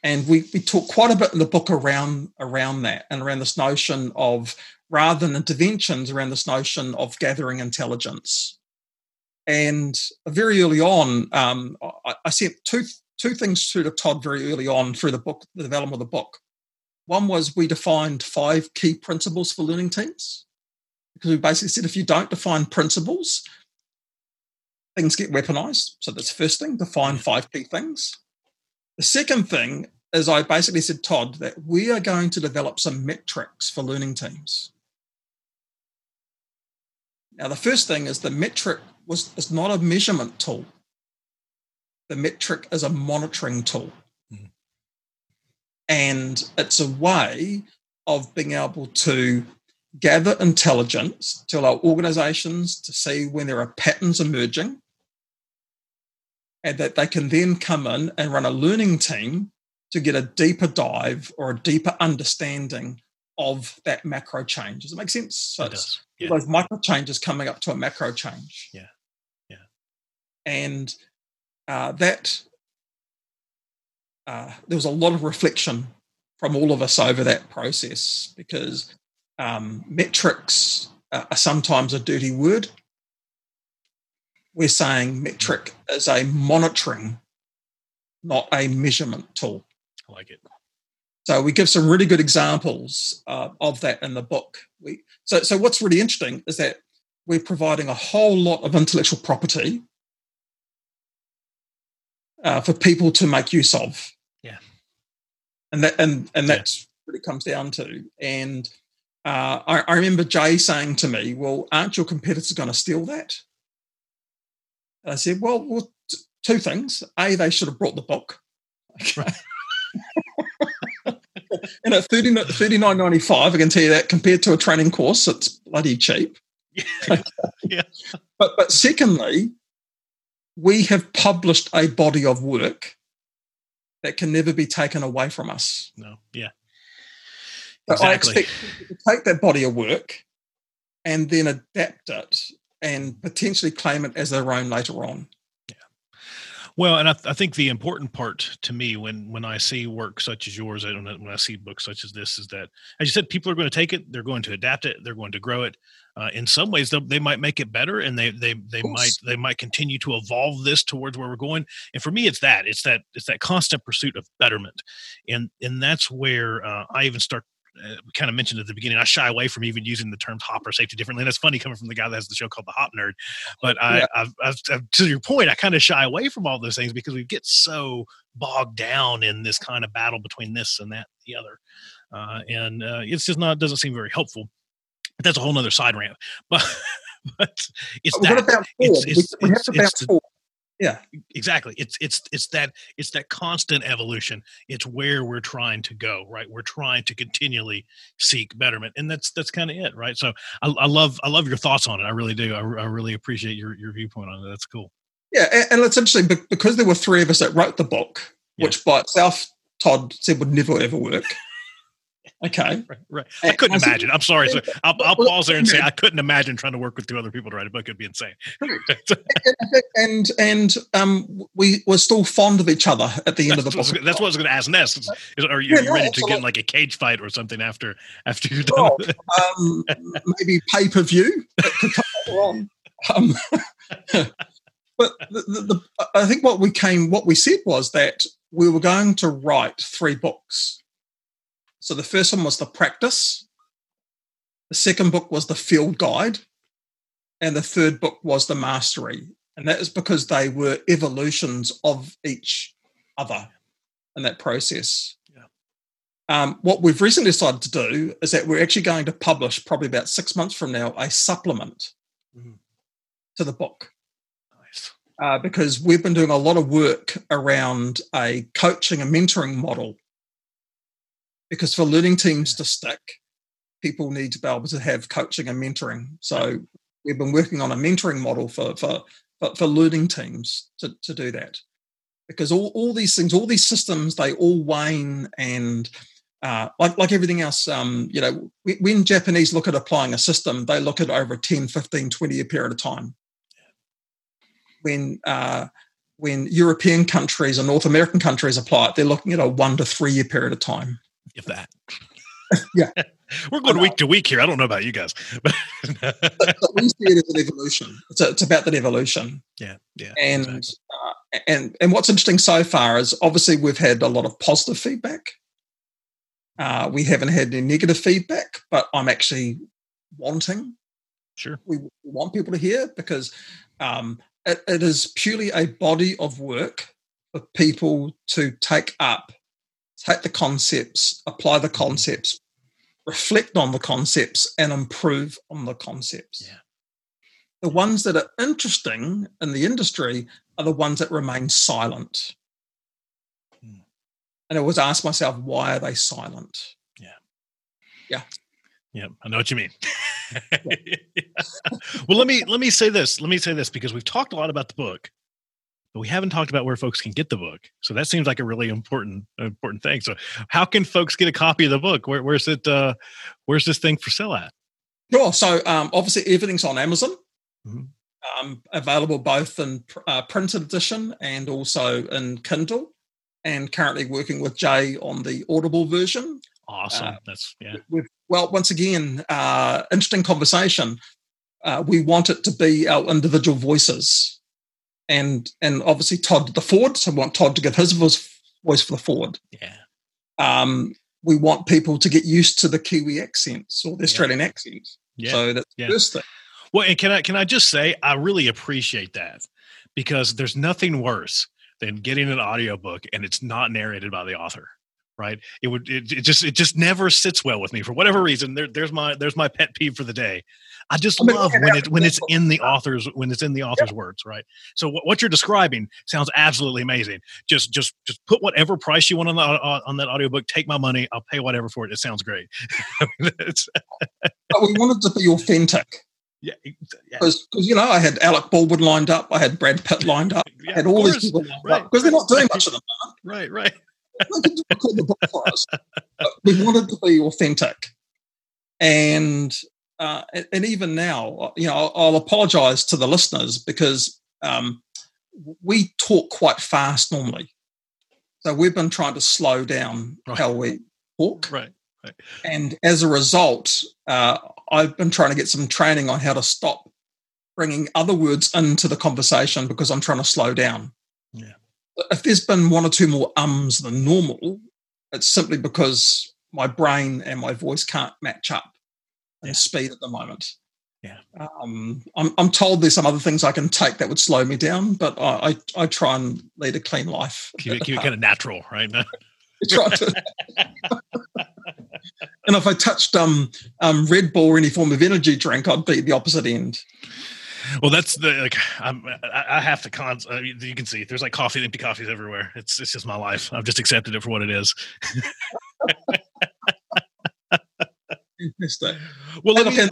and we, we talk quite a bit in the book around around that and around this notion of rather than interventions around this notion of gathering intelligence. And very early on um, I, I sent two two things through to Todd very early on through the book the development of the book. One was we defined five key principles for learning teams. Because we basically said if you don't define principles things get weaponized. So that's the first thing define five key things. The second thing is I basically said, Todd, that we are going to develop some metrics for learning teams. Now, the first thing is the metric was is not a measurement tool. The metric is a monitoring tool. Mm-hmm. And it's a way of being able to gather intelligence to allow organizations to see when there are patterns emerging and that they can then come in and run a learning team to get a deeper dive or a deeper understanding of that macro change. Does it make sense? So it does. Yeah. Those micro changes coming up to a macro change. Yeah. Yeah. And uh, that uh, there was a lot of reflection from all of us over that process because um, metrics are sometimes a dirty word. We're saying metric is a monitoring, not a measurement tool. I like it. So we give some really good examples uh, of that in the book. We, so, so what's really interesting is that we're providing a whole lot of intellectual property uh, for people to make use of. Yeah, and that and and that's yeah. what it comes down to. And uh, I, I remember Jay saying to me, "Well, aren't your competitors going to steal that?" And I said, "Well, well, t- two things. A, they should have brought the book." Right and at 30, 39.95, I can tell you that compared to a training course, it's bloody cheap. Yeah. [laughs] yeah. But but secondly, we have published a body of work that can never be taken away from us. No. Yeah. Exactly. I expect to take that body of work and then adapt it and potentially claim it as their own later on. Well, and I, th- I, think the important part to me when when I see work such as yours, I don't know, when I see books such as this, is that as you said, people are going to take it, they're going to adapt it, they're going to grow it. Uh, in some ways, they might make it better, and they they they might they might continue to evolve this towards where we're going. And for me, it's that it's that it's that constant pursuit of betterment, and and that's where uh, I even start uh, kind of mentioned at the beginning, I shy away from even using the terms HOP or safety differently. And that's funny coming from the guy that has the show called The HOP Nerd. But I, yeah. I've, I've, I've, to your point, I kind of shy away from all those things because we get so bogged down in this kind of battle between this and that, the other. Uh, and uh, it's just not, doesn't seem very helpful. But that's a whole nother side rant. [laughs] But but it's that what about it's- it's- we, we have to bounce forward. Yeah, exactly. It's it's it's that it's that constant evolution. It's where we're trying to go right? We're trying to continually seek betterment and that's that's kind of it right? So I, I love i love your thoughts on it. I really do. I, I really appreciate your your viewpoint on it. That's cool. Yeah, and, and it's interesting because there were three of us that wrote the book, Yeah. which by itself Todd said would never ever work. Okay, right right i couldn't I imagine. I'm sorry so [laughs] i'll, I'll Well, pause there and say i couldn't imagine trying to work with two other people to write a book. It'd be insane. [laughs] And and um, we were still fond of each other at the end that's, of the what I was book. that's what i was going to ask next. Is, is- are you, Yeah, you no, ready to get in like a cage fight or something after after you're done Oh, um, maybe pay per view that could come later on. Um, [laughs] but the, the, the, I think what we came, what we said was that we were going to write three books. So the first one was the practice, the second book was the field guide, and the third book was the mastery. And that is because they were evolutions of each other in that process. Um, what we've recently decided to do is that we're actually going to publish, probably about six months from now, a supplement Mhm. to the book nice uh, because we've been doing a lot of work around a coaching and mentoring model. Because for learning teams to stick, people need to be able to have coaching and mentoring. So we've been working on a mentoring model for for for, learning teams to, to do that. Because all, all these things, all these systems, they all wane and uh, like, like everything else, um, you know, when, when Japanese look at applying a system, they look at over a 10, 15, 20 year period of time when uh, when European countries and North American countries apply it, they're looking at a one to three year period of time. If that [laughs] Yeah. [laughs] we're going week to week here i don't know about you guys but we see it as an evolution. It's, a, it's about that evolution. yeah yeah And exactly. uh, and and what's interesting so far is obviously we've had a lot of positive feedback. Uh, we haven't had any negative feedback, but I'm actually wanting sure we we want people to hear because um, it, it is purely a body of work for people to take up, take the concepts, apply the concepts, reflect on the concepts, and improve on the concepts. Yeah. The ones that are interesting in the industry are the ones that remain silent. Hmm. And I always ask myself, why are they silent? Yeah, Yeah. Yeah, I know what you mean. [laughs] [laughs] well, let me let me say this. Let me say this because we've talked a lot about the book, but we haven't talked about where folks can get the book. So that seems like a really important important thing. So, how can folks get a copy of the book? Where, where's it? Uh, where's this thing for sale at? Sure. So um, obviously everything's on Amazon. Mhm. Um, available both in uh, printed edition and also in Kindle. And currently working with Jay on the Audible version. Awesome. Uh, That's yeah. Well, once again, uh, interesting conversation. Uh, we want it to be our individual voices, and and obviously Todd the foreword, so we want Todd to give his voice voice for the foreword. Yeah. Um, we want people to get used to the Kiwi accents or the Australian accents. Yeah. So that's Yeah. the first thing. Well, and can I can I just say I really appreciate that because there's nothing worse than getting an audiobook and it's not narrated by the author. Right? It would it, it just it just never sits well with me for whatever reason. There, there's my there's my pet peeve for the day. I just love when it when it's in the author's when it's in the author's words, right? So what, what you're describing sounds absolutely amazing. Just just just put whatever price you want on the on on that audiobook. Take my money. I'll pay whatever for it. It sounds great. [laughs] [laughs] But we wanted to be authentic yeah, yeah, because you know I had Alec Baldwin lined up, I had Brad Pitt lined up, yeah, I had all these people lined Right, up because they're not doing much of [laughs] them. Right, right. they the book for us. But we wanted to be authentic, and uh, and- and even now, you know, I'll, I'll apologise to the listeners because um, we talk quite fast normally, so we've been trying to slow down Right. how we talk, Right. and as a result, uh, I've been trying to get some training on how to stop bringing other words into the conversation because I'm trying to slow down. Yeah. If there's been one or two more ums than normal, it's simply because my brain and my voice can't match up Yeah. speed at the moment. Yeah. Um, I'm, I'm told there's some other things I can take that would slow me down, but I, I, I try and lead a clean life. Keep it, keep it kind of natural, right? [laughs] [laughs] try to- and if I touched um, um, Red Bull or any form of energy drink, I'd be the opposite end. Well, that's the like. I'm, I have to con. Uh, you can see there's like coffee, and empty coffees everywhere. It's it's just my life. I've just accepted it for what it is. [laughs] [laughs] well, let me,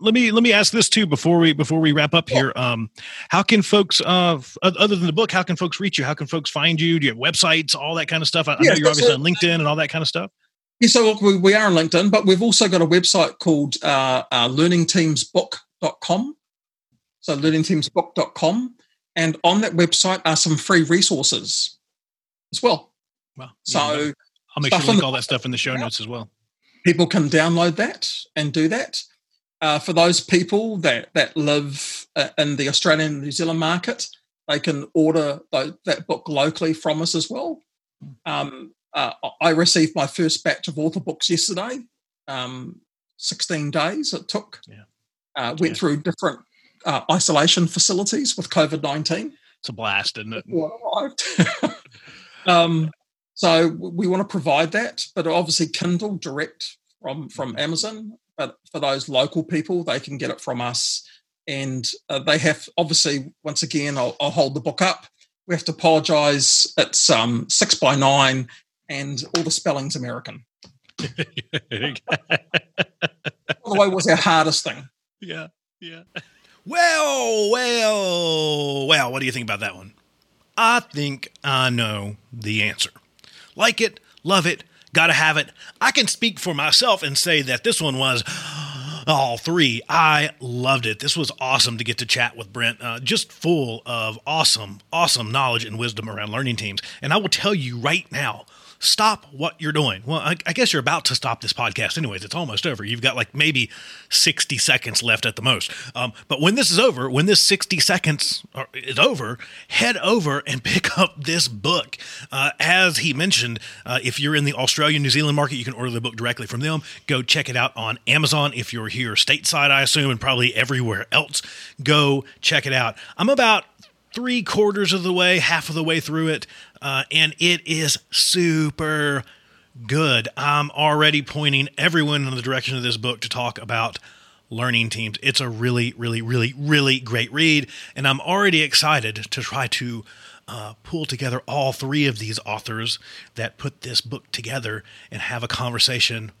let me let me ask this too before we before we wrap up here. Um, how can folks, uh, other than the book, how can folks reach you? How can folks find you? Do you have websites, all that kind of stuff? I, I know you're obviously on LinkedIn and all that kind of stuff. Yeah, so we, we are on LinkedIn, but we've also got a website called uh, uh, learningteamsbook.com. So learningteamsbook.com. And on that website are some free resources as well. Well, so I'll make sure to link all that stuff in the show notes as well. People can download that and do that. Uh, for those people that, that live uh, in the Australian and New Zealand market, they can order that book locally from us as well. Um, uh, I received my first batch of author books yesterday. Um, 16 days it took. Yeah. Uh, went yeah. through different uh, isolation facilities with COVID 19. It's a blast, isn't it? [laughs] um, so we want to provide that, but obviously Kindle direct from from mm-hmm. Amazon. But for those local people, they can get it from us, and uh, they have obviously once again I'll, I'll, hold the book up. We have to apologise. It's um, six by nine, and all the spelling's American. By the way, was our hardest thing. Yeah, yeah. Well, well, well, what do you think about that one? I think I know the answer. Like it, love it, gotta have it. I can speak for myself and say that this one was all three. I loved it. This was awesome to get to chat with Brent, uh, just full of awesome, awesome knowledge and wisdom around learning teams. And I will tell you right now, stop what you're doing. Well, I, I, guess you're about to stop this podcast, anyways. It's almost over. You've got like maybe 60 seconds left at the most. Um, but when this is over, when this 60 seconds is over, head over and [laughs] pick up this book. Uh, as he mentioned, uh, if you're in the Australian New Zealand market, you can order the book directly from them. Go check it out on Amazon. If you're here stateside, I assume, and probably everywhere else, go check it out. I'm about three quarters of the way, half of the way through it, uh, and it is super good. I'm already pointing everyone in the direction of this book to talk about learning teams. It's a really, really, really, really great read, and I'm already excited to try to uh, pull together all three of these authors that put this book together and have a conversation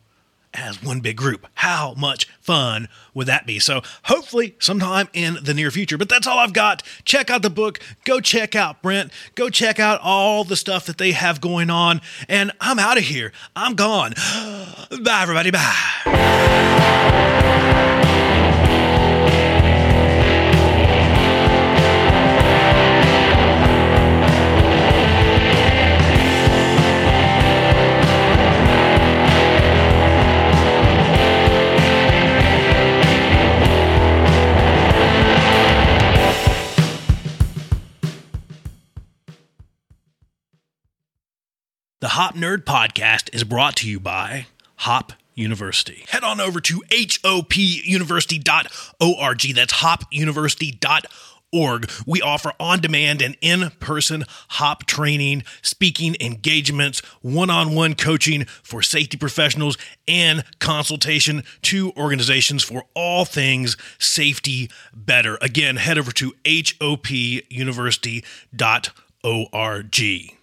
as one big group. How much fun would that be? So, hopefully, sometime in the near future. But that's all I've got. Check out the book. Go check out Brent. Go check out all the stuff that they have going on. And I'm out of here. I'm gone. [gasps] Bye, everybody. Bye. The HOP Nerd Podcast is brought to you by HOP University. Head on over to hopuniversity.org. That's hopuniversity.org. We offer on demand and in person HOP training, speaking engagements, one on one coaching for safety professionals, and consultation to organizations for all things safety better. Again, head over to hopuniversity.org.